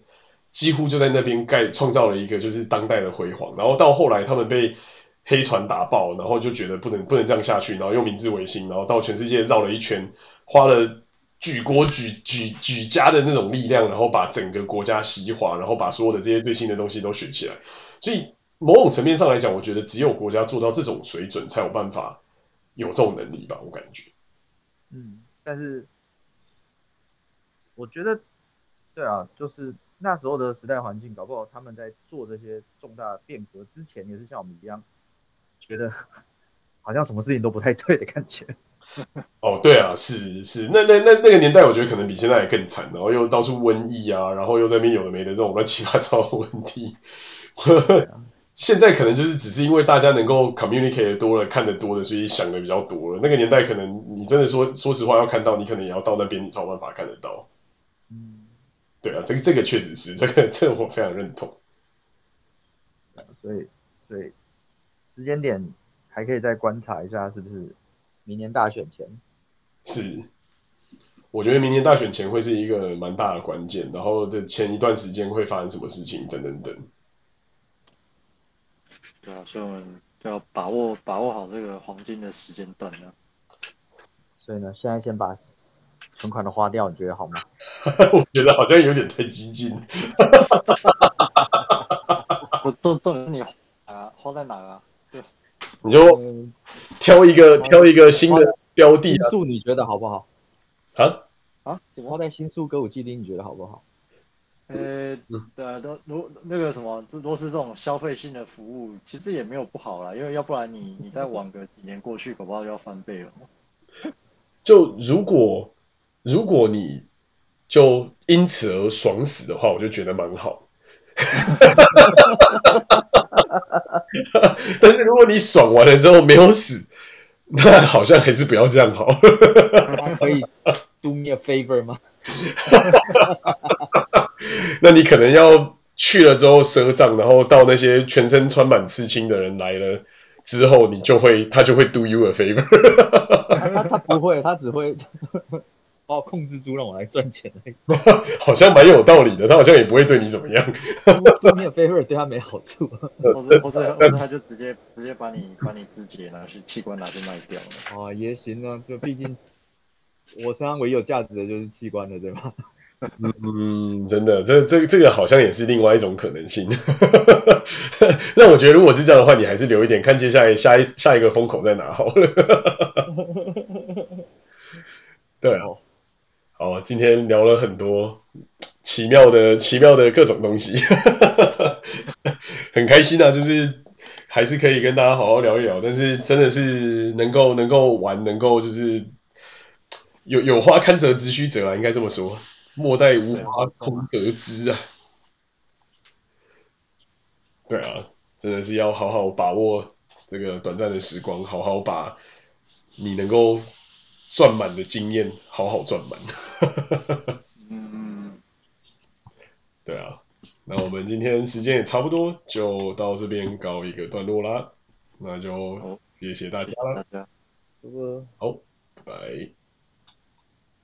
几乎就在那边盖创造了一个就是当代的辉煌，然后到后来他们被黑船打爆，然后就觉得不能不能这样下去，然后又明治维新，然后到全世界绕了一圈，花了举国举举举家的那种力量，然后把整个国家西化，然后把所有的这些最新的东西都学起来。所以某种层面上来讲，我觉得只有国家做到这种水准，才有办法有这种能力吧，我感觉。嗯，但是我觉得，对啊，就是。那时候的时代环境，搞不好他们在做这些重大变革之前，也是像我们一样，觉得好像什么事情都不太对的感觉。哦，对啊，是是，那那那那个年代，我觉得可能比现在还更惨，然后又到处瘟疫啊，然后又在那边有的没的这种乱七八糟的问题。现在可能就是只是因为大家能够 communicate 多了，看得多了，所以想的比较多了。那个年代可能你真的说说实话要看到，你可能也要到那边你才有办法看得到。对啊，这个这个确实是这个这个我非常认同。所以所以时间点还可以再观察一下，是不是明年大选前？是，我觉得明年大选前会是一个蛮大的关键，然后的前一段时间会发生什么事情等等等。对啊，所以我们就要把握把握好这个黄金的时间段呢。所以呢，现在先把。存款都花掉，你觉得好吗？我觉得好像有点太激进。我重重点是你啊，花在哪啊？对，你就挑一个挑一个新的标的。新宿你觉得好不好？啊啊？怎么花在新宿歌舞伎町？你觉得好不好？呃，对啊，都如那个什么，这都是这种消费性的服务，其实也没有不好啦，因为要不然你你再晚个几年过去，搞不好就要翻倍了。就如果。如果你就因此而爽死的话，我就觉得蛮好。但是如果你爽完了之后没有死，那好像还是不要这样好。可以 do me a favor 吗？那你可能要去了之后赊账，然后到那些全身穿满刺青的人来了之后，你就会他就会 do you a favor。他他不会，他只会。把我控制住，让我来赚钱。好像蛮有道理的，他好像也不会对你怎么样。对你有 favor，对他没好处。或者或者或者他就直接直接把你把你肢解拿去器官拿去卖掉了。哦，也行啊，就毕竟我身上唯一有价值的就是器官了，对吧？嗯，真的，这这这个好像也是另外一种可能性。那我觉得，如果是这样的话，你还是留一点，看接下来下一下一个风口再拿好了。对啊，好，今天聊了很多奇妙的奇妙的各种东西，很开心啊，就是还是可以跟大家好好聊一聊。但是真的是能够能够玩，能够就是有有花堪折直须折啊，应该这么说。莫待无花空得枝啊！对啊，真的是要好好把握这个短暂的时光，好好把你能够赚满的经验好好赚满。嗯，对啊，那我们今天时间也差不多，就到这边告一个段落啦。那就谢谢大家啦，大家，好，拜拜。